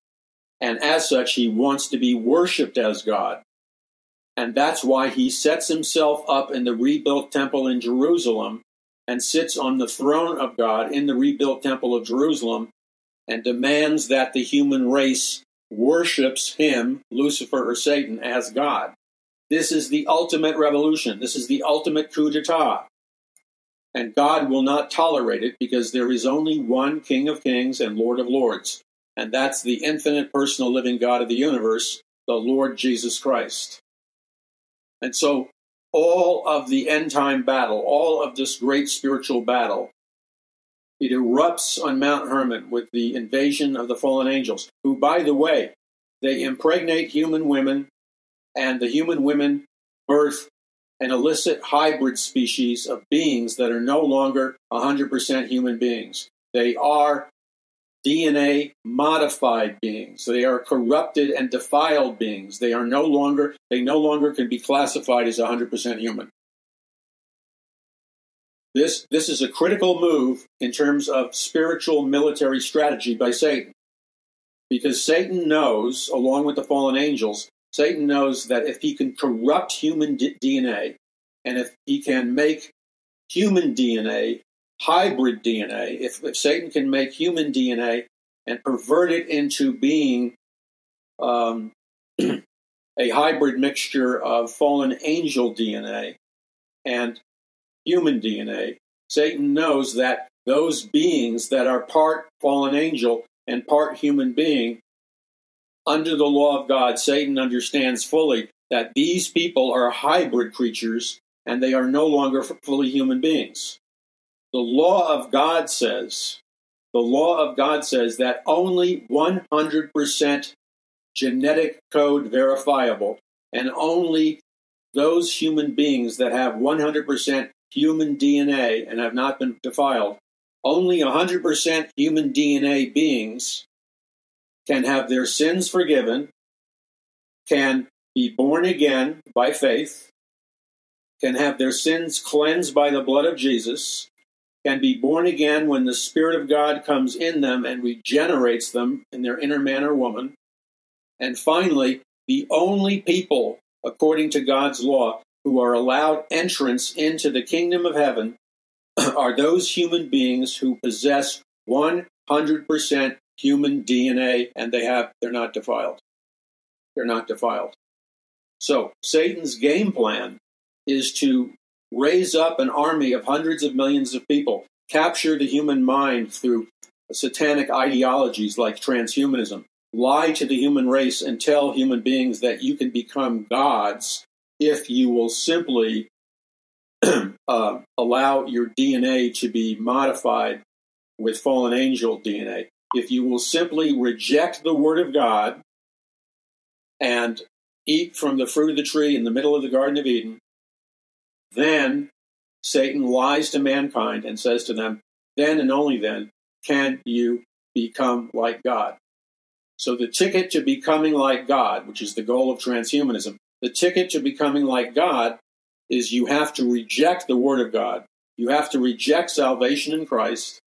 S1: And as such, he wants to be worshiped as God. And that's why he sets himself up in the rebuilt temple in Jerusalem and sits on the throne of God in the rebuilt Temple of Jerusalem and demands that the human race worships him, Lucifer or Satan, as God. This is the ultimate revolution. This is the ultimate coup d'etat. And God will not tolerate it because there is only one King of Kings and Lord of Lords, and that's the infinite personal living God of the universe, the Lord Jesus Christ. And so all of the end time battle, all of this great spiritual battle, it erupts on Mount Hermon with the invasion of the fallen angels, who, by the way, they impregnate human women, and the human women birth an illicit hybrid species of beings that are no longer 100% human beings. They are DNA modified beings. They are corrupted and defiled beings. They are no longer, they no longer can be classified as 100% human. This, this is a critical move in terms of spiritual military strategy by Satan. Because Satan knows, along with the fallen angels, Satan knows that if he can corrupt human d- DNA and if he can make human DNA hybrid DNA, if, if Satan can make human DNA and pervert it into being um, a hybrid mixture of fallen angel DNA and human DNA. Satan knows that those beings that are part fallen angel and part human being, under the law of God, Satan understands fully that these people are hybrid creatures and they are no longer fully human beings. The law of God says, the law of God says that only 100% genetic code verifiable and only those human beings that have 100% human DNA and have not been defiled, only 100% human DNA beings can have their sins forgiven, can be born again by faith, can have their sins cleansed by the blood of Jesus, can be born again when the Spirit of God comes in them and regenerates them in their inner man or woman. And finally, the only people, according to God's law, who are allowed entrance into the kingdom of heaven are those human beings who possess 100% human DNA and they have they're not defiled. They're not defiled. So, Satan's game plan is to raise up an army of hundreds of millions of people, capture the human mind through satanic ideologies like transhumanism, lie to the human race and tell human beings that you can become gods if you will simply uh, allow your DNA to be modified with fallen angel DNA. If you will simply reject the word of God and eat from the fruit of the tree in the middle of the Garden of Eden, then Satan lies to mankind and says to them, then and only then can you become like God. So the ticket to becoming like God, which is the goal of transhumanism, the ticket to becoming like God is you have to reject the Word of God. You have to reject salvation in Christ.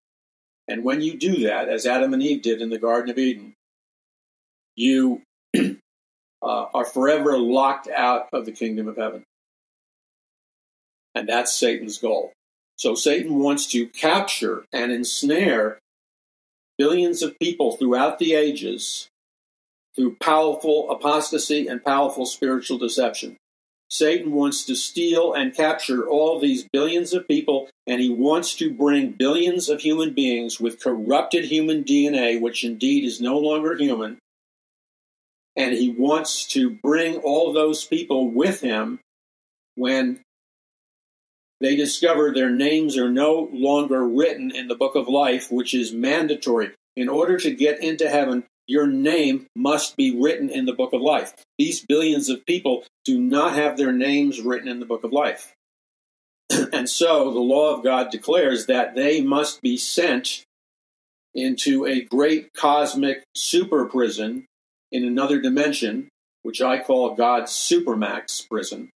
S1: And when you do that, as Adam and Eve did in the Garden of Eden, you uh, are forever locked out of the kingdom of heaven. And that's Satan's goal. So Satan wants to capture and ensnare billions of people throughout the ages through powerful apostasy and powerful spiritual deception. Satan wants to steal and capture all these billions of people, and he wants to bring billions of human beings with corrupted human DNA, which indeed is no longer human. And he wants to bring all those people with him when they discover their names are no longer written in the book of life, which is mandatory. In order to get into heaven, your name must be written in the book of life. These billions of people do not have their names written in the book of life. and so the law of God declares that they must be sent into a great cosmic super prison in another dimension, which I call God's supermax prison.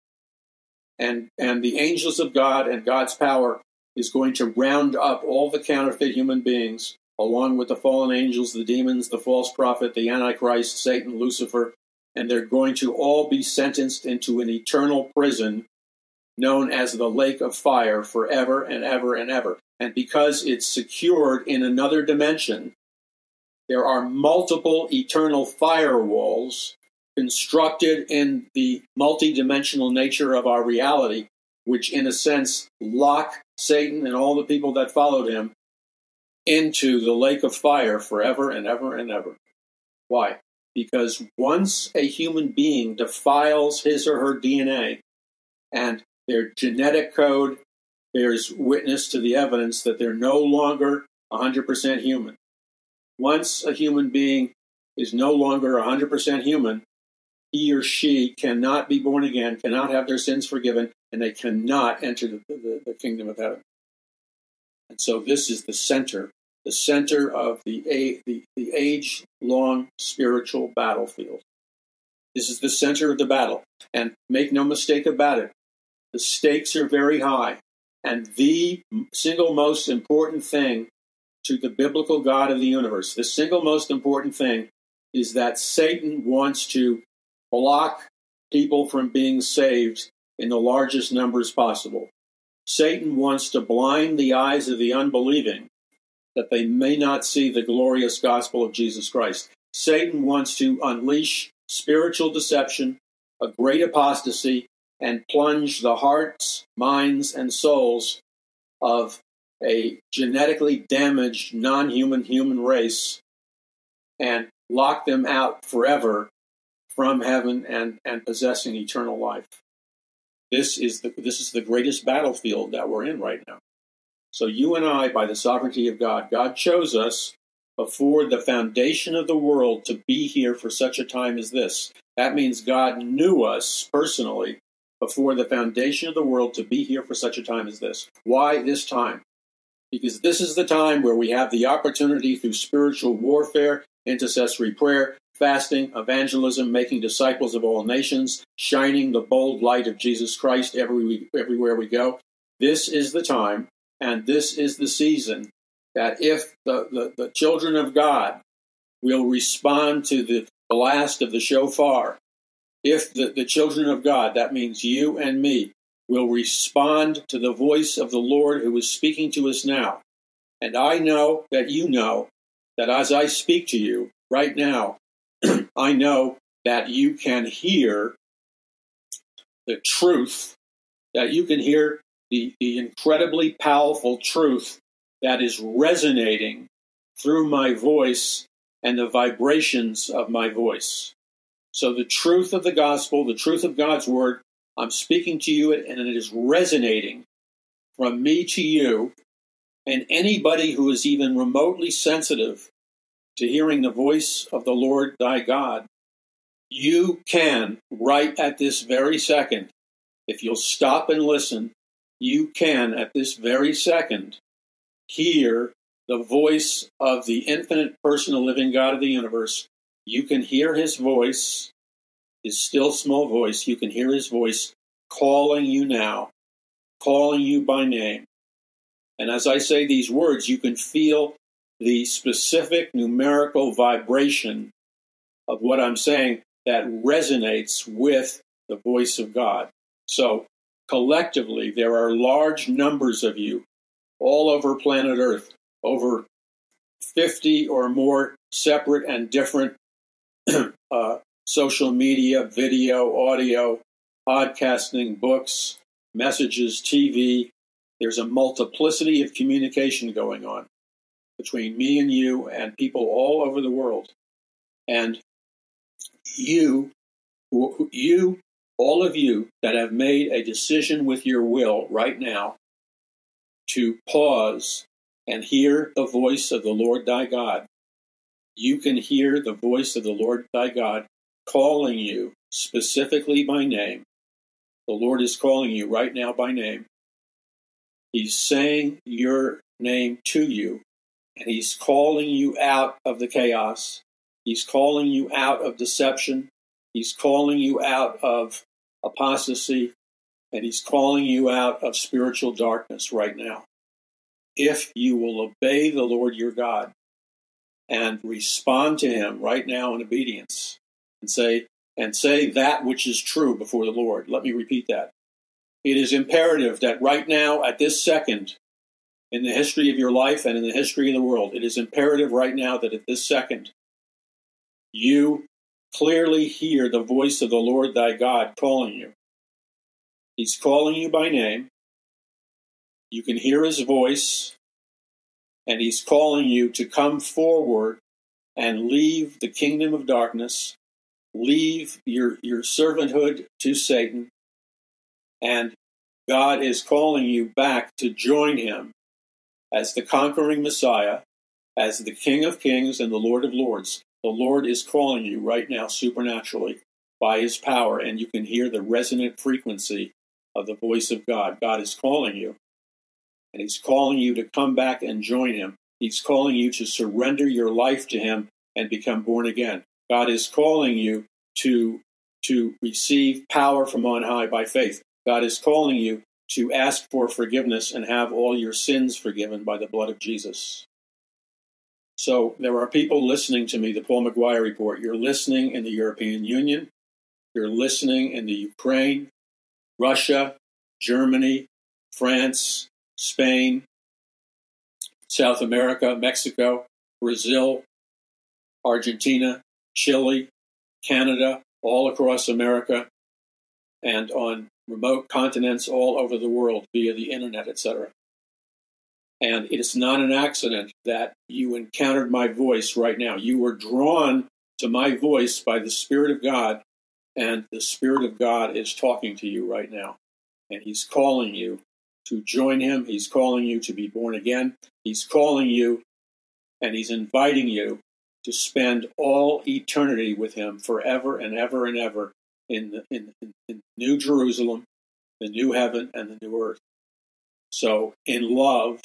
S1: And, and the angels of God and God's power is going to round up all the counterfeit human beings along with the fallen angels, the demons, the false prophet, the Antichrist, Satan, Lucifer, and they're going to all be sentenced into an eternal prison known as the lake of fire forever and ever and ever. And because it's secured in another dimension, there are multiple eternal firewalls constructed in the multidimensional nature of our reality, which in a sense lock Satan and all the people that followed him into the lake of fire forever and ever and ever. Why? Because once a human being defiles his or her DNA and their genetic code bears witness to the evidence that they're no longer 100% human. Once a human being is no longer 100% human, he or she cannot be born again, cannot have their sins forgiven, and they cannot enter the, the, the kingdom of heaven. And so this is the center, the center of the, the, the age long spiritual battlefield. This is the center of the battle. And make no mistake about it, the stakes are very high. And the single most important thing to the biblical God of the universe, the single most important thing is that Satan wants to block people from being saved in the largest numbers possible. Satan wants to blind the eyes of the unbelieving that they may not see the glorious gospel of Jesus Christ. Satan wants to unleash spiritual deception a great apostasy and plunge the hearts, minds, and souls of a genetically damaged non human human race and lock them out forever from heaven and, and possessing eternal life. This is the this is the greatest battlefield that we're in right now. So you and I, by the sovereignty of God, God chose us before the foundation of the world to be here for such a time as this. That means God knew us personally before the foundation of the world to be here for such a time as this. Why this time? Because this is the time where we have the opportunity through spiritual warfare, intercessory prayer, fasting, evangelism, making disciples of all nations, shining the bold light of Jesus Christ every, everywhere we go. This is the time and this is the season that if the, the, the children of God will respond to the blast of the shofar, if the, the children of God, that means you and me, will respond to the voice of the Lord who is speaking to us now. And I know that you know that as I speak to you right now, I know that you can hear the truth, that you can hear the, the incredibly powerful truth that is resonating through my voice and the vibrations of my voice. So, the truth of the gospel, the truth of God's word, I'm speaking to you and it is resonating from me to you. And anybody who is even remotely sensitive to hearing the voice of the Lord thy God, you can, right at this very second, if you'll stop and listen, you can, at this very second, hear the voice of the infinite personal living God of the universe. You can hear his voice, his still small voice. You can hear his voice calling you now, calling you by name. And as I say these words, you can feel the specific numerical vibration of what I'm saying that resonates with the voice of God. So collectively, there are large numbers of you all over planet Earth, over 50 or more separate and different uh, social media, video, audio, podcasting, books, messages, TV. There's a multiplicity of communication going on between me and you and people all over the world. And you, you, all of you that have made a decision with your will right now to pause and hear the voice of the Lord thy God, you can hear the voice of the Lord thy God calling you specifically by name. The Lord is calling you right now by name. He's saying your name to you, and He's calling you out of the chaos. He's calling you out of deception. He's calling you out of apostasy and he's calling you out of spiritual darkness right now. If you will obey the Lord your God and respond to him right now in obedience and say and say that which is true before the Lord. Let me repeat that. It is imperative that right now at this second in the history of your life and in the history of the world, it is imperative right now that at this second you clearly hear the voice of the Lord thy God calling you. He's calling you by name. You can hear his voice, and he's calling you to come forward and leave the kingdom of darkness, leave your, your servanthood to Satan, and God is calling you back to join him as the conquering Messiah, as the King of kings and the Lord of lords. The Lord is calling you right now supernaturally by his power, and you can hear the resonant frequency of the voice of God. God is calling you, and He's calling you to come back and join Him. He's calling you to surrender your life to Him and become born again. God is calling you to, to receive power from on high by faith. God is calling you to ask for forgiveness and have all your sins forgiven by the blood of Jesus. So there are people listening to me, the Paul McGuire Report. You're listening in the European Union. You're listening in the Ukraine. Russia, Germany, France, Spain, South America, Mexico, Brazil, Argentina, Chile, Canada, all across America, and on remote continents all over the world via the internet, etc. And it is not an accident that you encountered my voice right now. You were drawn to my voice by the Spirit of God, and the Spirit of God is talking to you right now. And He's calling you to join Him. He's calling you to be born again. He's calling you and He's inviting you to spend all eternity with Him forever and ever and ever in the in, in, in New Jerusalem, the new heaven, and the new earth. So, in love,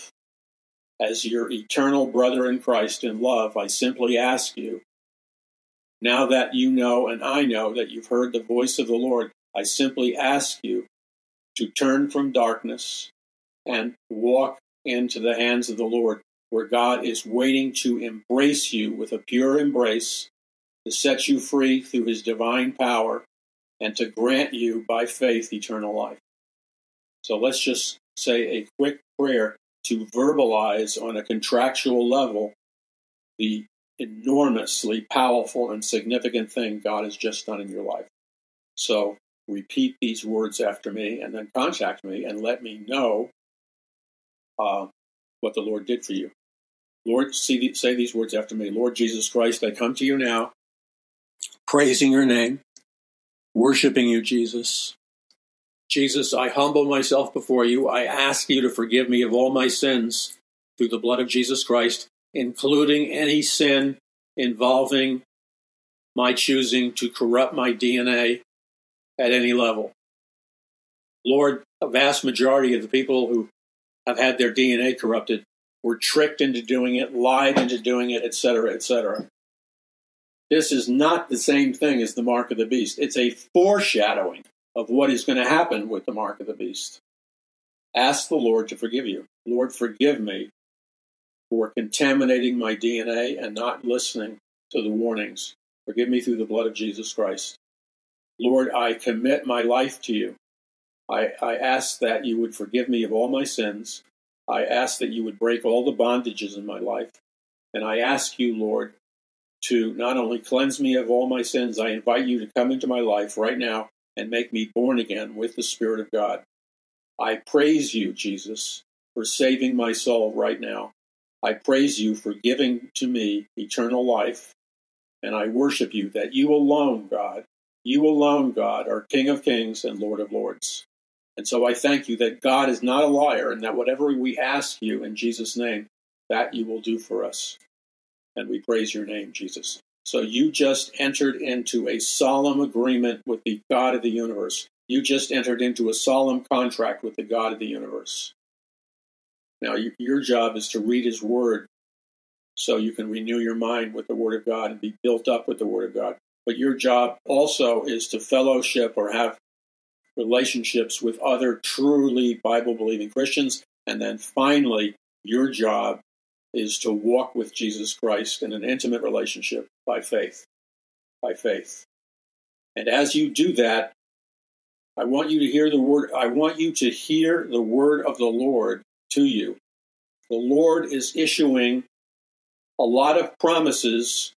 S1: as your eternal brother in Christ in love, I simply ask you, now that you know and I know that you've heard the voice of the Lord, I simply ask you to turn from darkness and walk into the hands of the Lord, where God is waiting to embrace you with a pure embrace, to set you free through his divine power, and to grant you by faith eternal life. So let's just say a quick prayer to verbalize on a contractual level the enormously powerful and significant thing God has just done in your life. So repeat these words after me and then contact me and let me know uh, what the Lord did for you. Lord, say these words after me. Lord Jesus Christ, I come to you now, praising your name, worshiping you, Jesus. Jesus, I humble myself before you. I ask you to forgive me of all my sins through the blood of Jesus Christ, including any sin involving my choosing to corrupt my DNA at any level. Lord, a vast majority of the people who have had their DNA corrupted were tricked into doing it, lied into doing it, etc., etc. This is not the same thing as the mark of the beast. It's a foreshadowing of what is going to happen with the mark of the beast. Ask the Lord to forgive you. Lord, forgive me for contaminating my DNA and not listening to the warnings. Forgive me through the blood of Jesus Christ. Lord, I commit my life to you. I, I ask that you would forgive me of all my sins. I ask that you would break all the bondages in my life. And I ask you, Lord, to not only cleanse me of all my sins, I invite you to come into my life right now and make me born again with the Spirit of God. I praise you, Jesus, for saving my soul right now. I praise you for giving to me eternal life. And I worship you that you alone, God, you alone, God, are King of kings and Lord of lords. And so I thank you that God is not a liar and that whatever we ask you in Jesus' name, that you will do for us. And we praise your name, Jesus. So you just entered into a solemn agreement with the God of the universe. You just entered into a solemn contract with the God of the universe. Now, your job is to read his word so you can renew your mind with the word of God and be built up with the word of God. But your job also is to fellowship or have relationships with other truly Bible believing Christians. And then finally, your job is to walk with Jesus Christ in an intimate relationship by faith. By faith. And as you do that, I want you to hear the word, I want you to hear the word of the Lord to you. The Lord is issuing a lot of promises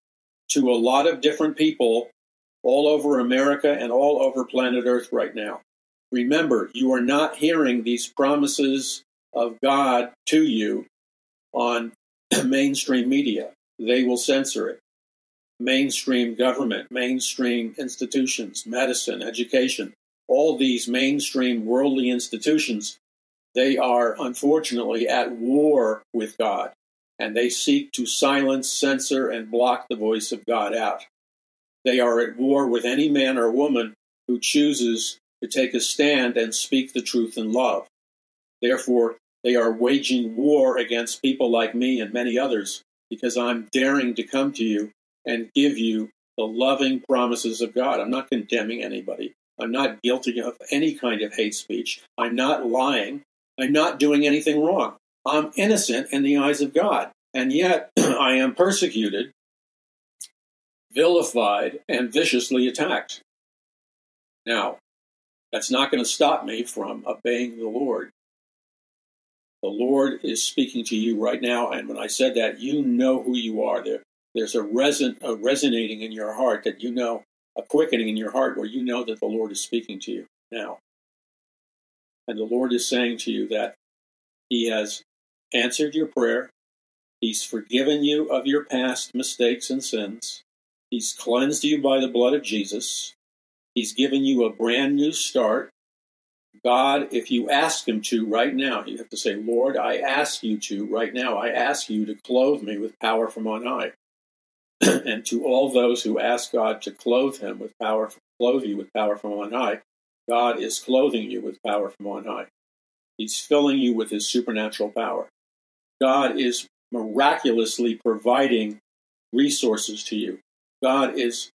S1: to a lot of different people all over America and all over planet Earth right now. Remember, you are not hearing these promises of God to you on mainstream media. They will censor it. Mainstream government, mainstream institutions, medicine, education, all these mainstream worldly institutions, they are unfortunately at war with God, and they seek to silence, censor, and block the voice of God out. They are at war with any man or woman who chooses to take a stand and speak the truth in love. Therefore, they are waging war against people like me and many others because I'm daring to come to you and give you the loving promises of God. I'm not condemning anybody. I'm not guilty of any kind of hate speech. I'm not lying. I'm not doing anything wrong. I'm innocent in the eyes of God. And yet I am persecuted, vilified, and viciously attacked. Now, that's not going to stop me from obeying the Lord the Lord is speaking to you right now. And when I said that, you know who you are. There, there's a, reson, a resonating in your heart that you know, a quickening in your heart where you know that the Lord is speaking to you. now. And the Lord is saying to you that He has answered your prayer. He's forgiven you of your past mistakes and sins. He's cleansed you by the blood of Jesus. He's given you a brand new start. God, if you ask Him to right now, you have to say, Lord, I ask you to right now, I ask you to clothe me with power from on high. and to all those who ask God to clothe him with power, clothe you with power from on high, God is clothing you with power from on high. He's filling you with his supernatural power. God is miraculously providing resources to you. God is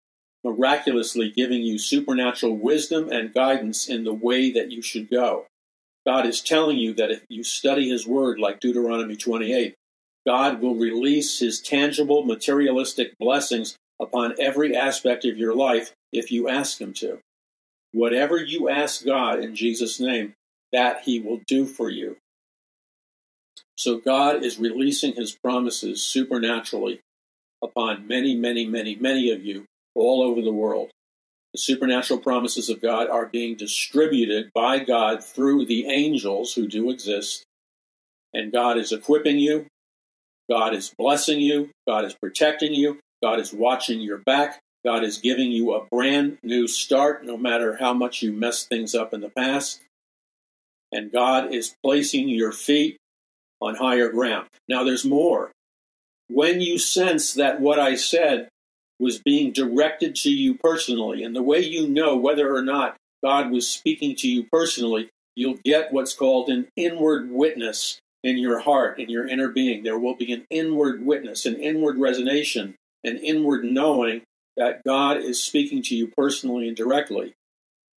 S1: miraculously giving you supernatural wisdom and guidance in the way that you should go. God is telling you that if you study his word like Deuteronomy 28, God will release his tangible materialistic blessings upon every aspect of your life if you ask him to. Whatever you ask God in Jesus' name, that he will do for you. So God is releasing his promises supernaturally upon many, many, many, many of you all over the world. The supernatural promises of God are being distributed by God through the angels who do exist. And God is equipping you, God is blessing you. God is protecting you. God is watching your back. God is giving you a brand new start, no matter how much you messed things up in the past. And God is placing your feet on higher ground. Now, there's more. When you sense that what I said was being directed to you personally, and the way you know whether or not God was speaking to you personally, you'll get what's called an inward witness in your heart, in your inner being. There will be an inward witness, an inward resonance, an inward knowing that God is speaking to you personally and directly.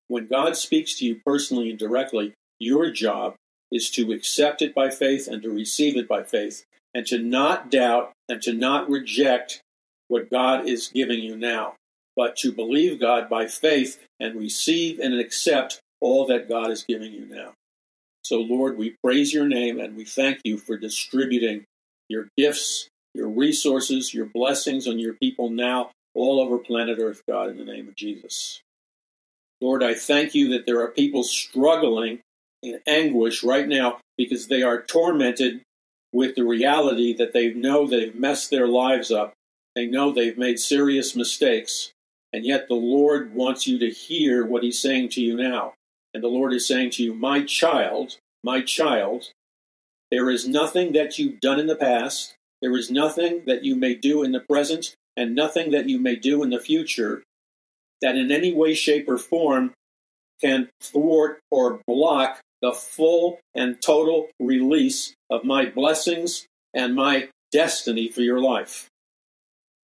S1: When God speaks to you personally and directly, your job is to accept it by faith and to receive it by faith, and to not doubt and to not reject what God is giving you now, but to believe God by faith and receive and accept all that God is giving you now. So, Lord, we praise your name and we thank you for distributing your gifts, your resources, your blessings on your people now all over planet Earth, God, in the name of Jesus. Lord, I thank you that there are people struggling in anguish right now because they are tormented with the reality that they know they've messed their lives up. They know they've made serious mistakes. And yet the Lord wants you to hear what He's saying to you now. And the Lord is saying to you, My child, my child, there is nothing that you've done in the past, there is nothing that you may do in the present, and nothing that you may do in the future that in any way, shape, or form can thwart or block the full and total release of my blessings and my destiny for your life.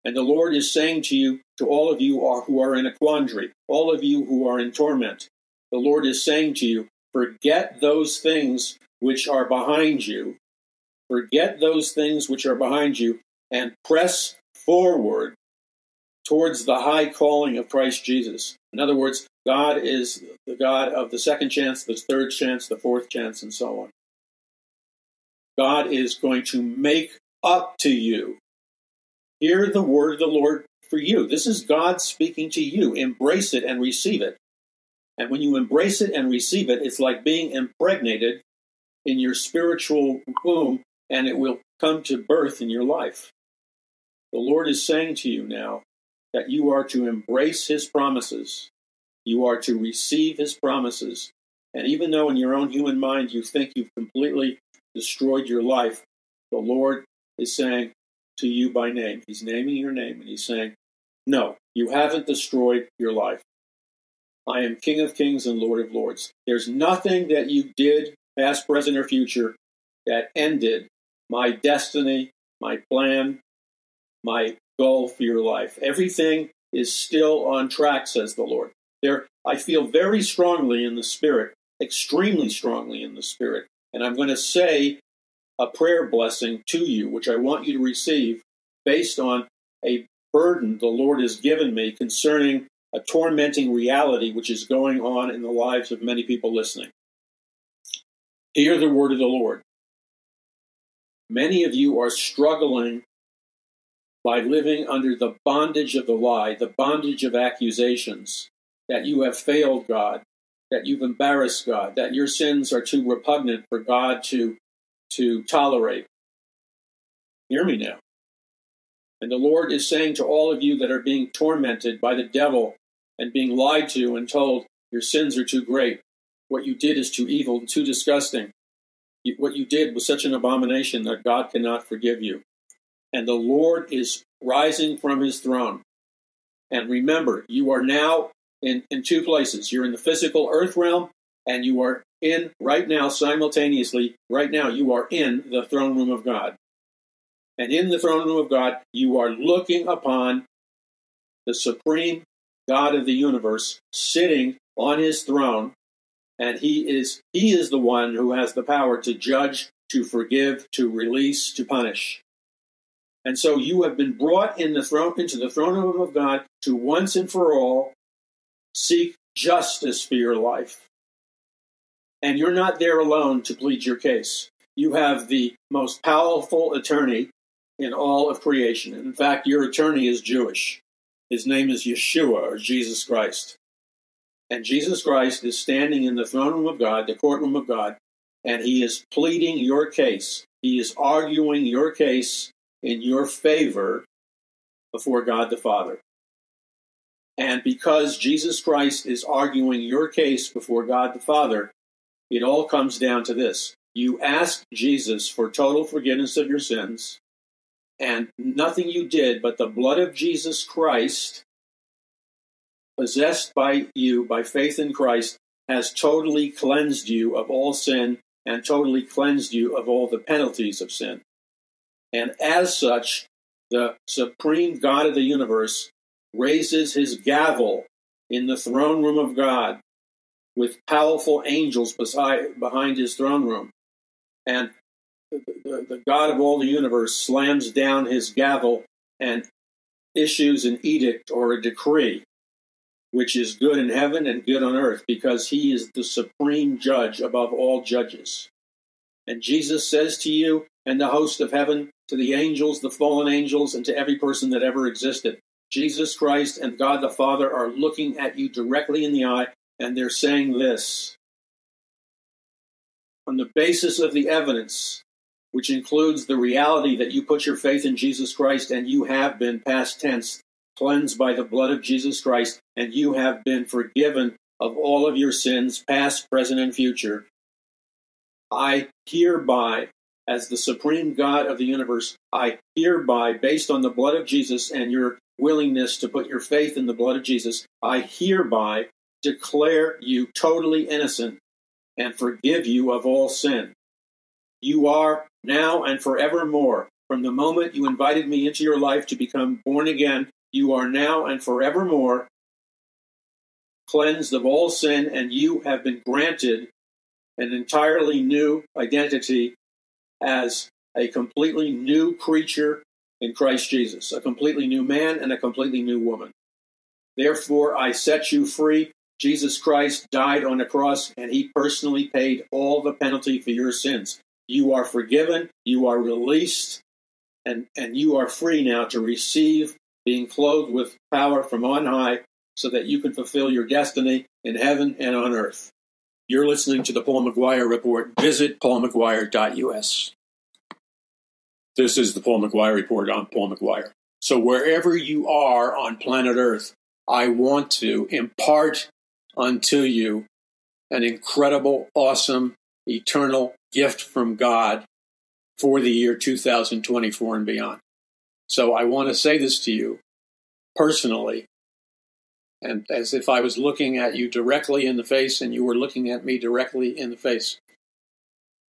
S1: And the Lord is saying to you, to all of you who are in a quandary, all of you who are in torment, the Lord is saying to you, forget those things which are behind you. Forget those things which are behind you and press forward towards the high calling of Christ Jesus. In other words, God is the God of the second chance, the third chance, the fourth chance, and so on. God is going to make up to you. Hear the word of the Lord for you. This is God speaking to you. Embrace it and receive it. And when you embrace it and receive it, it's like being impregnated in your spiritual womb, and it will come to birth in your life. The Lord is saying to you now that you are to embrace His promises, you are to receive His promises. And even though in your own human mind you think you've completely destroyed your life, the Lord is saying to you by name, He's naming your name, and He's saying, No, you haven't destroyed your life. I am King of Kings and Lord of Lords. There's nothing that you did, past, present, or future, that ended my destiny, my plan, my goal for your life. Everything is still on track, says the Lord. There, I feel very strongly in the Spirit, extremely strongly in the Spirit, and I'm going to say a prayer blessing to you, which I want you to receive based on a burden the Lord has given me concerning a tormenting reality which is going on in the lives of many people listening. Hear the word of the Lord. Many of you are struggling by living under the bondage of the lie, the bondage of accusations, that you have failed God, that you've embarrassed God, that your sins are too repugnant for God to, to tolerate. Hear me now. And the Lord is saying to all of you that are being tormented by the devil and being lied to and told your sins are too great, what you did is too evil and too disgusting. What you did was such an abomination that God cannot forgive you. And the Lord is rising from his throne. And remember, you are now in, in two places. You're in the physical earth realm, and you are in, right now, simultaneously, right now, you are in the throne room of God. And in the throne room of God, you are looking upon the supreme God of the universe sitting on his throne, and he is he is the one who has the power to judge, to forgive, to release, to punish. And so you have been brought in the throne into the throne room of God to once and for all seek justice for your life. And you're not there alone to plead your case. You have the most powerful attorney in all of creation. In fact, your attorney is Jewish. His name is Yeshua, or Jesus Christ. And Jesus Christ is standing in the throne room of God, the courtroom of God, and he is pleading your case. He is arguing your case in your favor before God the Father. And because Jesus Christ is arguing your case before God the Father, it all comes down to this. You ask Jesus for total forgiveness of your sins, and nothing you did but the blood of Jesus Christ, possessed by you by faith in Christ, has totally cleansed you of all sin and totally cleansed you of all the penalties of sin. And as such, the supreme God of the universe raises his gavel in the throne room of God with powerful angels beside, behind his throne room. And the, the God of all the universe slams down his gavel and issues an edict or a decree, which is good in heaven and good on earth, because he is the supreme judge above all judges. And Jesus says to you and the host of heaven, to the angels, the fallen angels, and to every person that ever existed, Jesus Christ and God the Father are looking at you directly in the eye, and they're saying this. On the basis of the evidence which includes the reality that you put your faith in Jesus Christ and you have been past tense cleansed by the blood of Jesus Christ and you have been forgiven of all of your sins, past, present, and future. I hereby, as the supreme God of the universe, I hereby, based on the blood of Jesus and your willingness to put your faith in the blood of Jesus, I hereby declare you totally innocent and forgive you of all sin. You are now and forevermore. From the moment you invited me into your life to become born again, you are now and forevermore cleansed of all sin, and you have been granted an entirely new identity as a completely new creature in Christ Jesus, a completely new man and a completely new woman. Therefore, I set you free. Jesus Christ died on the cross, and he personally paid all the penalty for your sins. You are forgiven, you are released, and, and you are free now to receive being clothed with power from on high so that you can fulfill your destiny in heaven and on earth. You're listening to the Paul McGuire Report. Visit paulmcguire.us. This is the Paul McGuire Report. I'm Paul McGuire. So, wherever you are on planet Earth, I want to impart unto you an incredible, awesome, eternal gift from God for the year 2024 and beyond. So I want to say this to you personally, and as if I was looking at you directly in the face and you were looking at me directly in the face.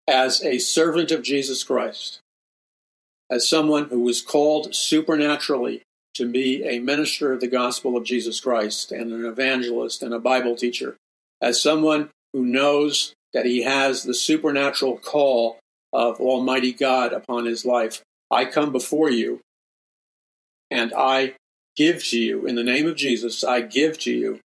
S1: As a servant of Jesus Christ, as someone who was called supernaturally to be a minister of the gospel of Jesus Christ and an evangelist and a Bible teacher, as someone who knows that he has the supernatural call of Almighty God upon his life. I come before you and I give to you, in the name of Jesus, I give to you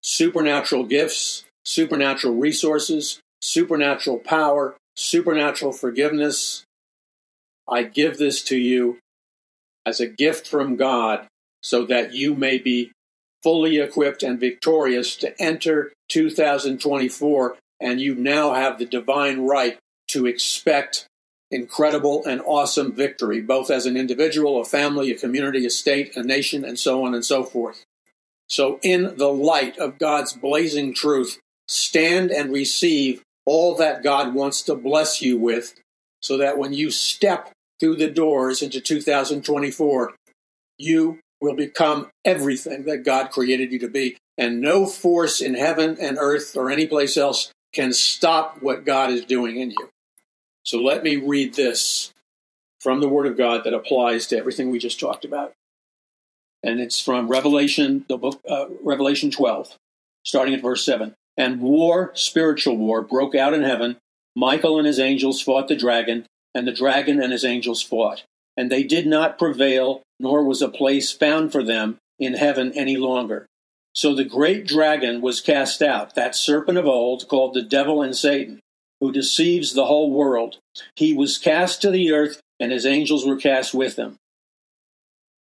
S1: supernatural gifts, supernatural resources, supernatural power, supernatural forgiveness. I give this to you as a gift from God so that you may be fully equipped and victorious to enter 2024, and you now have the divine right to expect incredible and awesome victory, both as an individual, a family, a community, a state, a nation, and so on and so forth. So, in the light of God's blazing truth, stand and receive all that God wants to bless you with, so that when you step through the doors into 2024, you will become everything that God created you to be. And no force in heaven and earth or any place else can stop what God is doing in you. So let me read this from the Word of God that applies to everything we just talked about. And it's from Revelation, the book, uh, Revelation 12, starting at verse 7. And war, spiritual war, broke out in heaven. Michael and his angels fought the dragon, and the dragon and his angels fought. And they did not prevail, nor was a place found for them in heaven any longer. So the great dragon was cast out, that serpent of old, called the devil and Satan, who deceives the whole world. He was cast to the earth, and his angels were cast with him.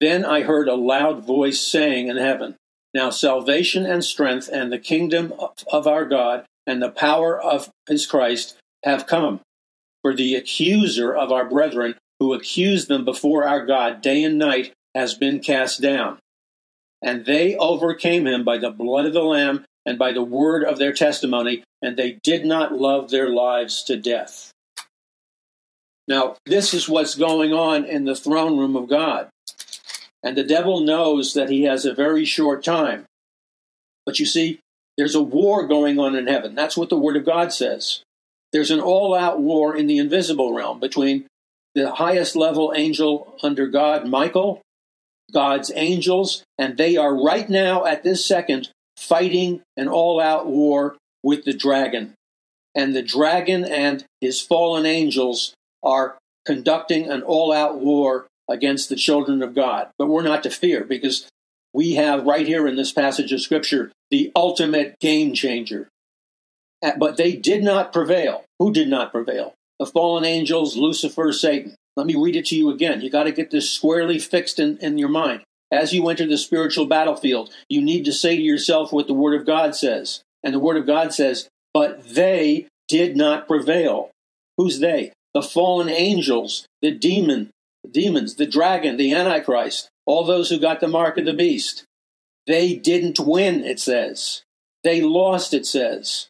S1: Then I heard a loud voice saying in heaven, Now salvation and strength and the kingdom of our God and the power of his Christ have come. For the accuser of our brethren, who accused them before our God day and night, has been cast down. And they overcame him by the blood of the Lamb and by the word of their testimony, and they did not love their lives to death. Now, this is what's going on in the throne room of God. And the devil knows that he has a very short time. But you see, there's a war going on in heaven. That's what the Word of God says. There's an all out war in the invisible realm between the highest level angel under God, Michael, God's angels, and they are right now at this second fighting an all out war with the dragon. And the dragon and his fallen angels are conducting an all out war against the children of God. But we're not to fear because we have right here in this passage of Scripture the ultimate game changer. Uh, but they did not prevail. Who did not prevail? The fallen angels, Lucifer, Satan. Let me read it to you again. You got to get this squarely fixed in, in your mind. As you enter the spiritual battlefield, you need to say to yourself what the Word of God says. And the Word of God says, But they did not prevail. Who's they? The fallen angels, the demon, the demons, the dragon, the Antichrist, all those who got the mark of the beast. They didn't win, it says. They lost, it says.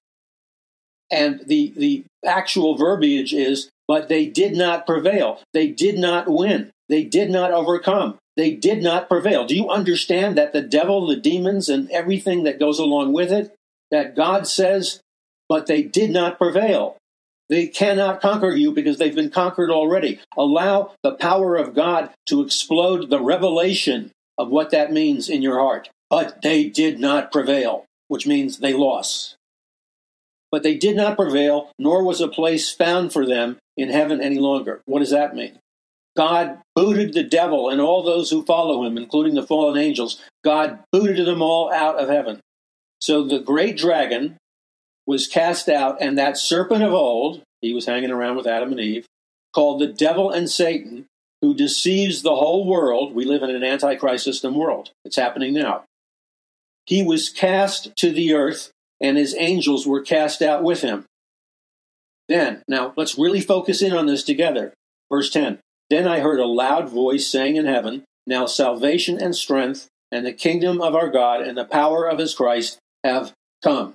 S1: And the, the actual verbiage is, but they did not prevail. They did not win. They did not overcome. They did not prevail. Do you understand that the devil, the demons, and everything that goes along with it, that God says, but they did not prevail? They cannot conquer you because they've been conquered already. Allow the power of God to explode the revelation of what that means in your heart. But they did not prevail, which means they lost. But they did not prevail, nor was a place found for them in heaven any longer. What does that mean? God booted the devil and all those who follow him, including the fallen angels. God booted them all out of heaven. So the great dragon was cast out, and that serpent of old, he was hanging around with Adam and Eve, called the devil and Satan, who deceives the whole world. We live in an antichrist system world. It's happening now. He was cast to the earth, and his angels were cast out with him. Then, now let's really focus in on this together. Verse 10 Then I heard a loud voice saying in heaven, Now salvation and strength, and the kingdom of our God, and the power of his Christ have come.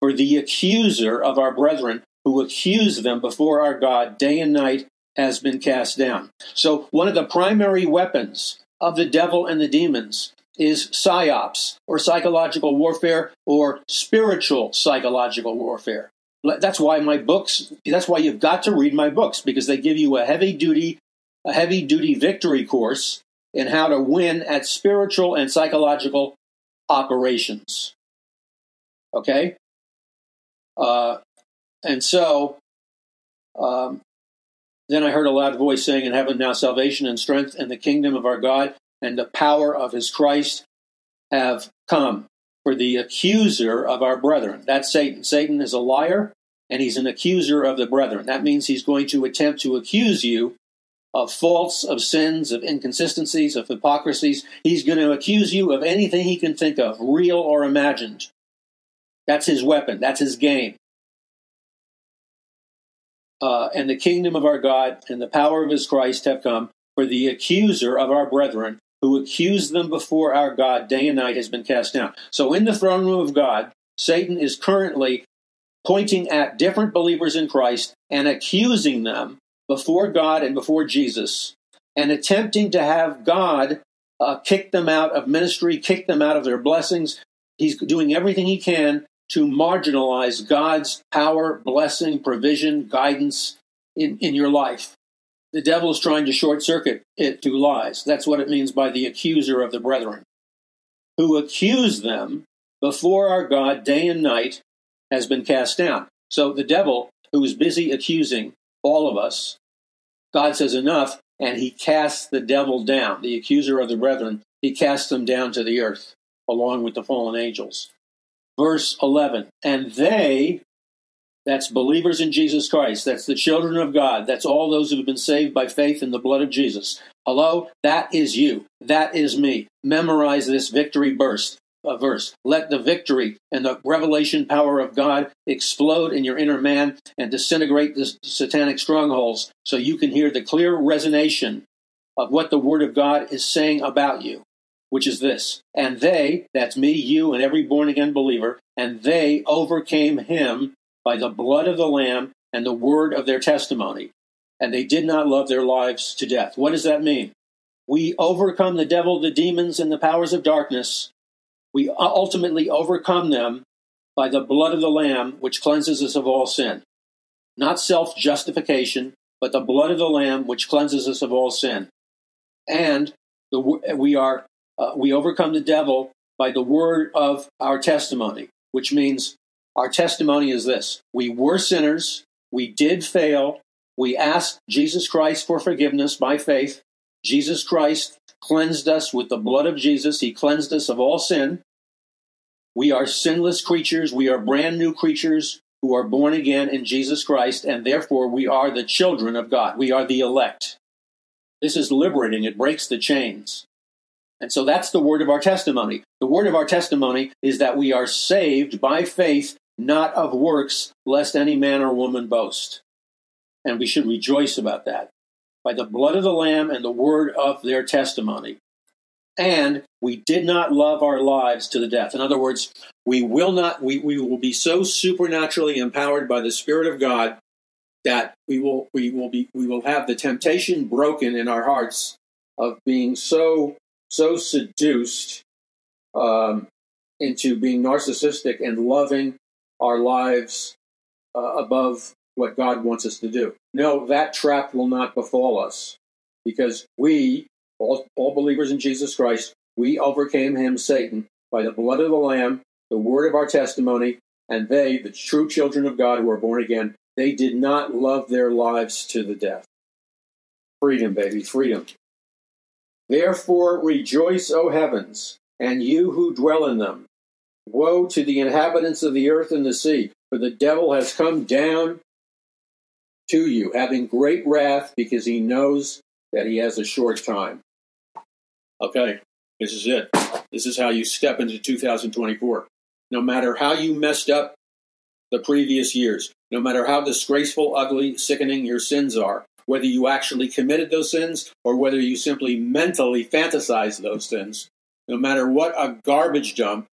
S1: For the accuser of our brethren, who accused them before our God day and night, has been cast down. So, one of the primary weapons of the devil and the demons is psyops, or psychological warfare, or spiritual psychological warfare. That's why my books, that's why you've got to read my books, because they give you a heavy duty, a heavy duty victory course in how to win at spiritual and psychological operations. Okay? Uh, and so, um, then I heard a loud voice saying in heaven, Now salvation and strength and the kingdom of our God and the power of his Christ have come. For the accuser of our brethren, that's Satan. Satan is a liar and he's an accuser of the brethren. That means he's going to attempt to accuse you of faults, of sins, of inconsistencies, of hypocrisies. He's going to accuse you of anything he can think of, real or imagined. That's his weapon, that's his game. Uh, and the kingdom of our God and the power of his Christ have come, for the accuser of our brethren, who accused them before our God day and night, has been cast down. So in the throne room of God, Satan is currently pointing at different believers in Christ and accusing them before God and before Jesus and attempting to have God uh, kick them out of ministry, kick them out of their blessings. He's doing everything he can to marginalize God's power, blessing, provision, guidance in, in your life. The devil is trying to short circuit it through lies. That's what it means by the accuser of the brethren, who accuse them before our God day and night has been cast down. So the devil, who is busy accusing all of us, God says enough, and he casts the devil down, the accuser of the brethren, he casts them down to the earth along with the fallen angels. Verse 11, and they, that's believers in Jesus Christ, that's the children of God, that's all those who have been saved by faith in the blood of Jesus. Hello, that is you, that is me. Memorize this victory burst uh, verse. Let the victory and the revelation power of God explode in your inner man and disintegrate the satanic strongholds so you can hear the clear resonation of what the Word of God is saying about you, which is this. And they, that's me, you, and every born again believer, and they overcame him by the blood of the Lamb and the word of their testimony. And they did not love their lives to death. What does that mean? We overcome the devil, the demons, and the powers of darkness we ultimately overcome them by the blood of the Lamb, which cleanses us of all sin. Not self justification, but the blood of the Lamb, which cleanses us of all sin. And the, we are uh, we overcome the devil by the word of our testimony, which means our testimony is this: we were sinners, we did fail, we asked Jesus Christ for forgiveness by faith. Jesus Christ cleansed us with the blood of Jesus. He cleansed us of all sin. We are sinless creatures. We are brand new creatures who are born again in Jesus Christ, and therefore we are the children of God. We are the elect. This is liberating, it breaks the chains. And so that's the word of our testimony. The word of our testimony is that we are saved by faith, not of works, lest any man or woman boast. And we should rejoice about that. By the blood of the Lamb and the word of their testimony and we did not love our lives to the death. In other words, we will not, we, we will be so supernaturally empowered by the Spirit of God that we will, we will be, we will have the temptation broken in our hearts of being so, so seduced um, into being narcissistic and loving our lives uh, above what God wants us to do. No, that trap will not befall us because we all, all believers in Jesus Christ, we overcame him, Satan, by the blood of the Lamb, the word of our testimony, and they, the true children of God who are born again, they did not love their lives to the death. Freedom, baby, freedom. Therefore rejoice, O heavens, and you who dwell in them. Woe to the inhabitants of the earth and the sea, for the devil has come down to you, having great wrath, because he knows that he has a short time. Okay, this is it. This is how you step into 2024. No matter how you messed up the previous years, no matter how disgraceful, ugly, sickening your sins are, whether you actually committed those sins or whether you simply mentally fantasized those sins, no matter what a garbage dump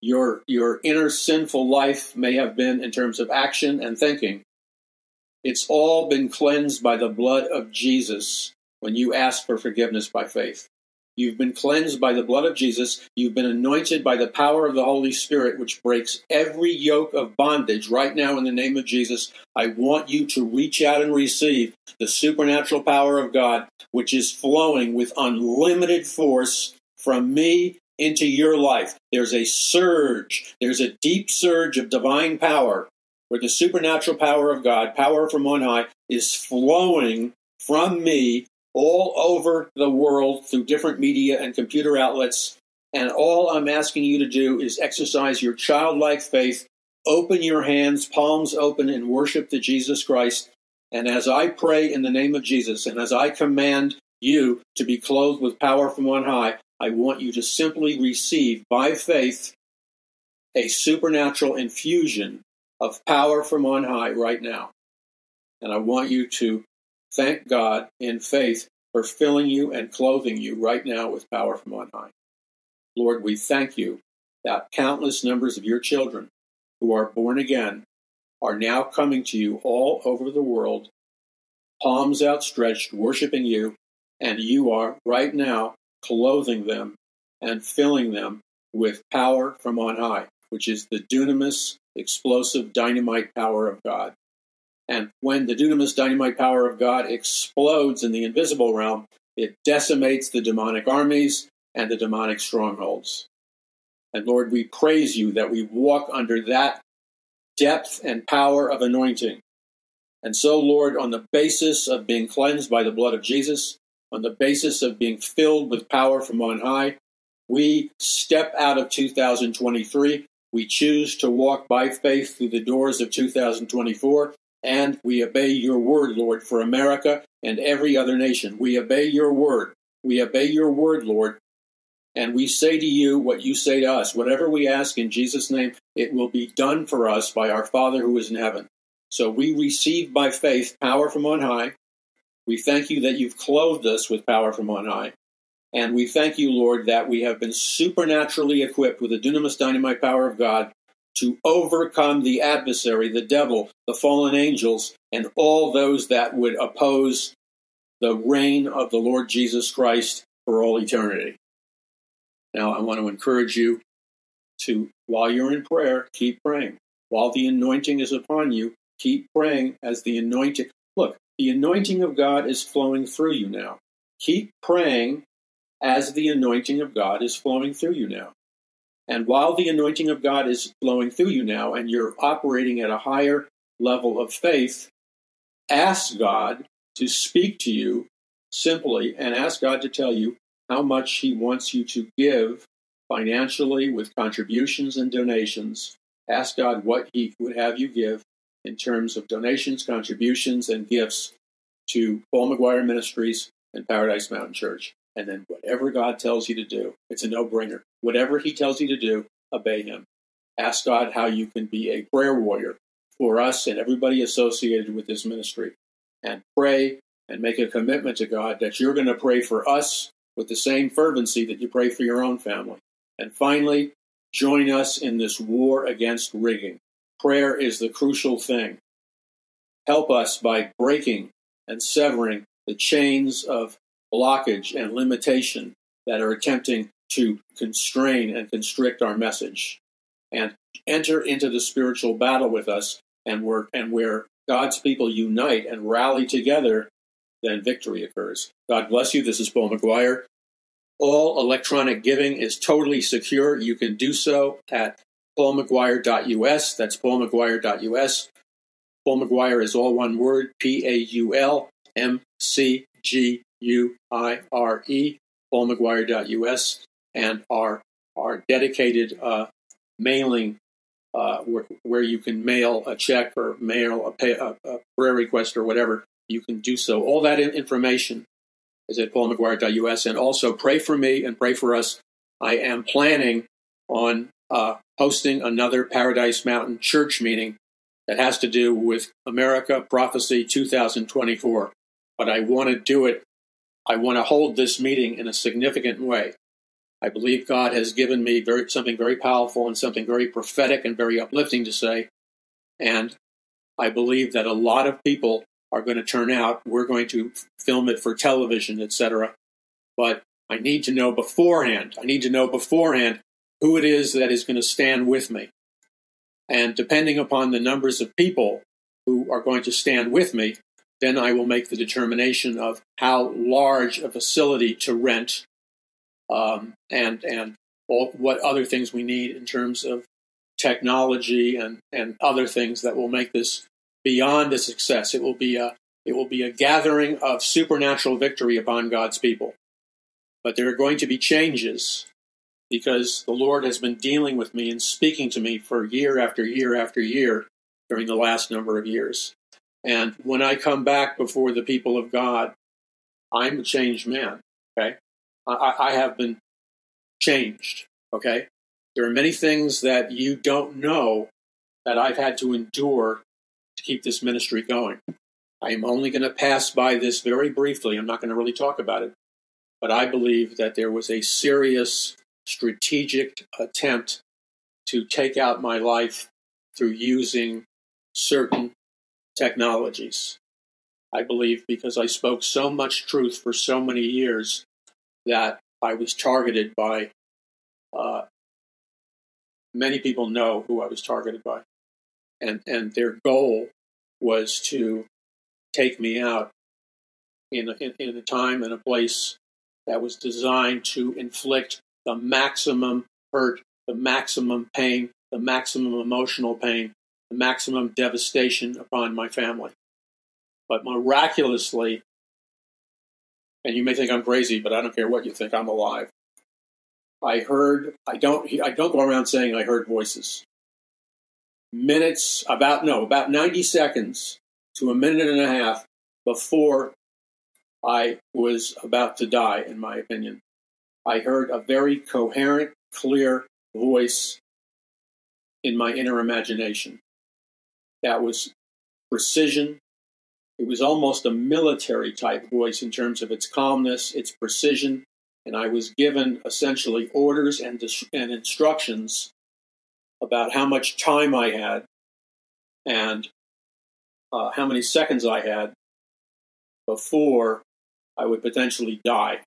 S1: your your inner sinful life may have been in terms of action and thinking, it's all been cleansed by the blood of Jesus when you ask for forgiveness by faith. You've been cleansed by the blood of Jesus. You've been anointed by the power of the Holy Spirit, which breaks every yoke of bondage right now in the name of Jesus. I want you to reach out and receive the supernatural power of God, which is flowing with unlimited force from me into your life. There's a surge, there's a deep surge of divine power where the supernatural power of God, power from on high, is flowing from me all over the world through different media and computer outlets. And all I'm asking you to do is exercise your childlike faith, open your hands, palms open, and worship to Jesus Christ And as I pray in the name of Jesus, and as I command you to be clothed with power from on high, I want you to simply receive by faith a supernatural infusion of power from on high right now. And I want you to thank God in faith for filling you and clothing you right now with power from on high. Lord, we thank you that countless numbers of your children who are born again are now coming to you all over the world, palms outstretched, worshiping you, and you are right now clothing them and filling them with power from on high, which is the dunamis, explosive dynamite power of God. And when the dunamis dynamite power of God explodes in the invisible realm, it decimates the demonic armies and the demonic strongholds. And Lord, we praise you that we walk under that depth and power of anointing. And so, Lord, on the basis of being cleansed by the blood of Jesus, on the basis of being filled with power from on high, we step out of 2023. We choose to walk by faith through the doors of 2024, and we obey your word, Lord, for America and every other nation. We obey your word. We obey your word, Lord, and we say to you what you say to us. Whatever we ask in Jesus' name, it will be done for us by our Father who is in heaven. So we receive by faith power from on high. We thank you that you've clothed us with power from on high. And we thank you, Lord, that we have been supernaturally equipped with the dunamis dynamite power of God to overcome the adversary, the devil, the fallen angels, and all those that would oppose the reign of the Lord Jesus Christ for all eternity. Now, I want to encourage you to, while you're in prayer, keep praying. While the anointing is upon you, keep praying as the anointing. Look, the anointing of God is flowing through you now. Keep praying as the anointing of God is flowing through you now. And while the anointing of God is flowing through you now and you're operating at a higher level of faith, ask God to speak to you simply and ask God to tell you how much he wants you to give financially with contributions and donations. Ask God what he would have you give in terms of donations, contributions, and gifts to Paul McGuire Ministries and Paradise Mountain Church. And then whatever God tells you to do, it's a no brainer. Whatever He tells you to do, obey Him. Ask God how you can be a prayer warrior for us and everybody associated with this ministry. And pray and make a commitment to God that you're going to pray for us with the same fervency that you pray for your own family. And finally, join us in this war against rigging. Prayer is the crucial thing. Help us by breaking and severing the chains of blockage and limitation that are attempting to constrain and constrict our message. And enter into the spiritual battle with us, and, work, and where God's people unite and rally together, then victory occurs. God bless you. This is Paul McGuire. All electronic giving is totally secure. You can do so at paulmcguire.us. That's paulmcguire.us. Paul McGuire is all one word P A U L M C G U I R E, paulmcguire.us. And our, our dedicated uh, mailing uh, where, where, you can mail a check or mail a, pay, a, a prayer request or whatever, you can do so. All that information is at paulmcguire.us. And also pray for me and pray for us. I am planning on uh, hosting another Paradise Mountain church meeting that has to do with America Prophecy 2024. But I want to do it, I want to hold this meeting in a significant way. I believe God has given me very, something very powerful and something very prophetic and very uplifting to say. And I believe that a lot of people are going to turn out. We're going to film it for television, etc. But I need to know beforehand. I need to know beforehand who it is that is going to stand with me. And depending upon the numbers of people who are going to stand with me, then I will make the determination of how large a facility to rent um, and and all, what other things we need in terms of technology and, and other things that will make this beyond a success. It will be a it will be a gathering of supernatural victory upon God's people. But there are going to be changes because the Lord has been dealing with me and speaking to me for year after year after year during the last number of years. And when I come back before the people of God, I'm a changed man. Okay. I, I have been changed. Okay. There are many things that you don't know that I've had to endure to keep this ministry going. I am only going to pass by this very briefly. I'm not going to really talk about it. But I believe that there was a serious strategic attempt to take out my life through using certain technologies. I believe because I spoke so much truth for so many years that I was targeted by. Uh, many people know who I was targeted by, and and their goal was to take me out in a, in, in a time and a place that was designed to inflict the maximum hurt, the maximum pain, the maximum emotional pain, the maximum devastation upon my family. But miraculously, and you may think I'm crazy, but I don't care what you think, I'm alive. I heard, I don't, I don't go around saying I heard voices. Minutes, about, no, about 90 seconds to a minute and a half before I was about to die, in my opinion. I heard a very coherent, clear voice in my inner imagination. That was precision. It was almost a military type voice in terms of its calmness, its precision, and I was given essentially orders and, and instructions about how much time I had and uh, how many seconds I had before I would potentially die.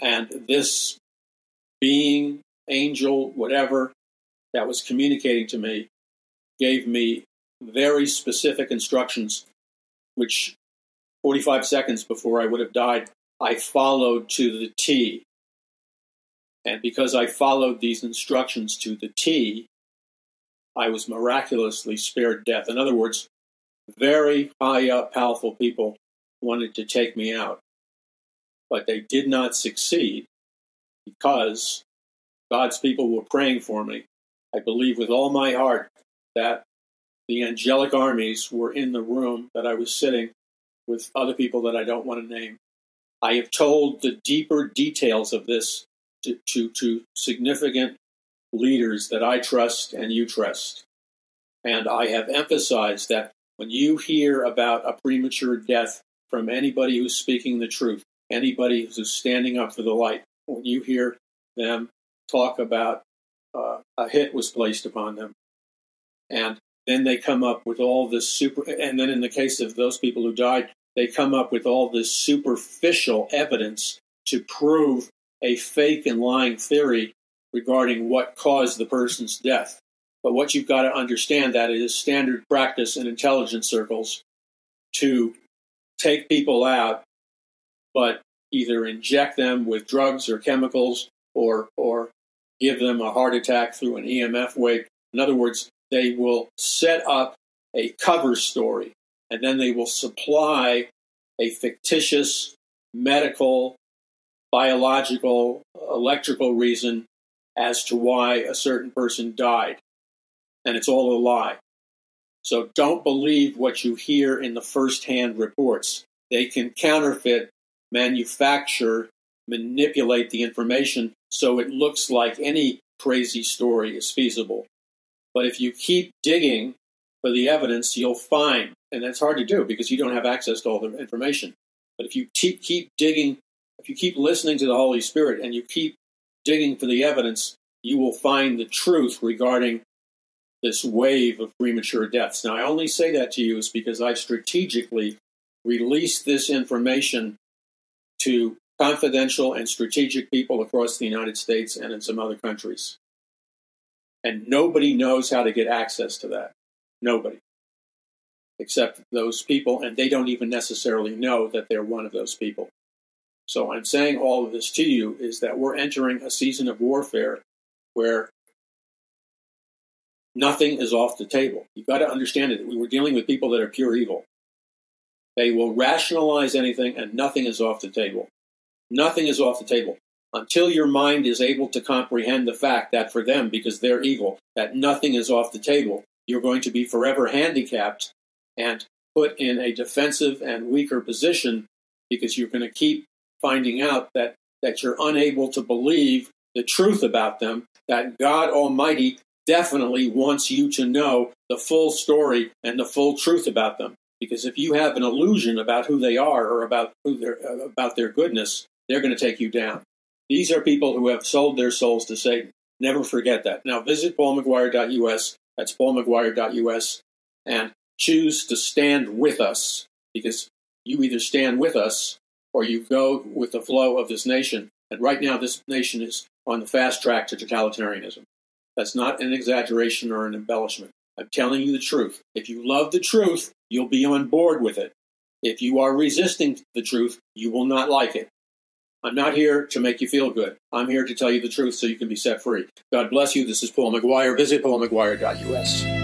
S1: And this being, angel, whatever, that was communicating to me gave me very specific instructions, which 45 seconds before I would have died, I followed to the T. And because I followed these instructions to the T, I was miraculously spared death. In other words, very high up, powerful people wanted to take me out. But they did not succeed because God's people were praying for me. I believe with all my heart that the angelic armies were in the room that I was sitting with other people that I don't want to name. I have told the deeper details of this to, to, to significant leaders that I trust and you trust. And I have emphasized that when you hear about a premature death from anybody who's speaking the truth, anybody who's standing up for the light. When you hear them talk about uh, a hit was placed upon them, and then they come up with all this super, and then in the case of those people who died, they come up with all this superficial evidence to prove a fake and lying theory regarding what caused the person's death. But what you've got to understand that it is standard practice in intelligence circles to take people out, but either inject them with drugs or chemicals or, or give them a heart attack through an EMF wave. In other words, they will set up a cover story and then they will supply a fictitious medical, biological, electrical reason as to why a certain person died. And it's all a lie. So don't believe what you hear in the first hand reports. They can counterfeit, manufacture, manipulate the information so it looks like any crazy story is feasible. But if you keep digging for the evidence, you'll find, and that's hard to do because you don't have access to all the information. But if you keep, keep digging, if you keep listening to the Holy Spirit and you keep digging for the evidence, you will find the truth regarding this wave of premature deaths. Now, I only say that to you is because I've strategically released this information to confidential and strategic people across the United States and in some other countries. And nobody knows how to get access to that. Nobody. Except those people, and they don't even necessarily know that they're one of those people. So I'm saying all of this to you is that we're entering a season of warfare where nothing is off the table. You've got to understand it. We were dealing with people that are pure evil. They will rationalize anything, and nothing is off the table. Nothing is off the table until your mind is able to comprehend the fact that for them, because they're evil, that nothing is off the table. You're going to be forever handicapped, and put in a defensive and weaker position because you're going to keep finding out that, that you're unable to believe the truth about them, that God Almighty definitely wants you to know the full story and the full truth about them. Because if you have an illusion about who they are or about who they're, uh, about their goodness, they're going to take you down. These are people who have sold their souls to Satan. Never forget that. Now visit paulmcguire.us. That's paulmcguire.us, and choose to stand with us because you either stand with us or you go with the flow of this nation. And right now, this nation is on the fast track to totalitarianism. That's not an exaggeration or an embellishment. I'm telling you the truth. If you love the truth, you'll be on board with it. If you are resisting the truth, you will not like it. I'm not here to make you feel good. I'm here to tell you the truth so you can be set free. God bless you. This is Paul McGuire. Visit paulmcguire.us.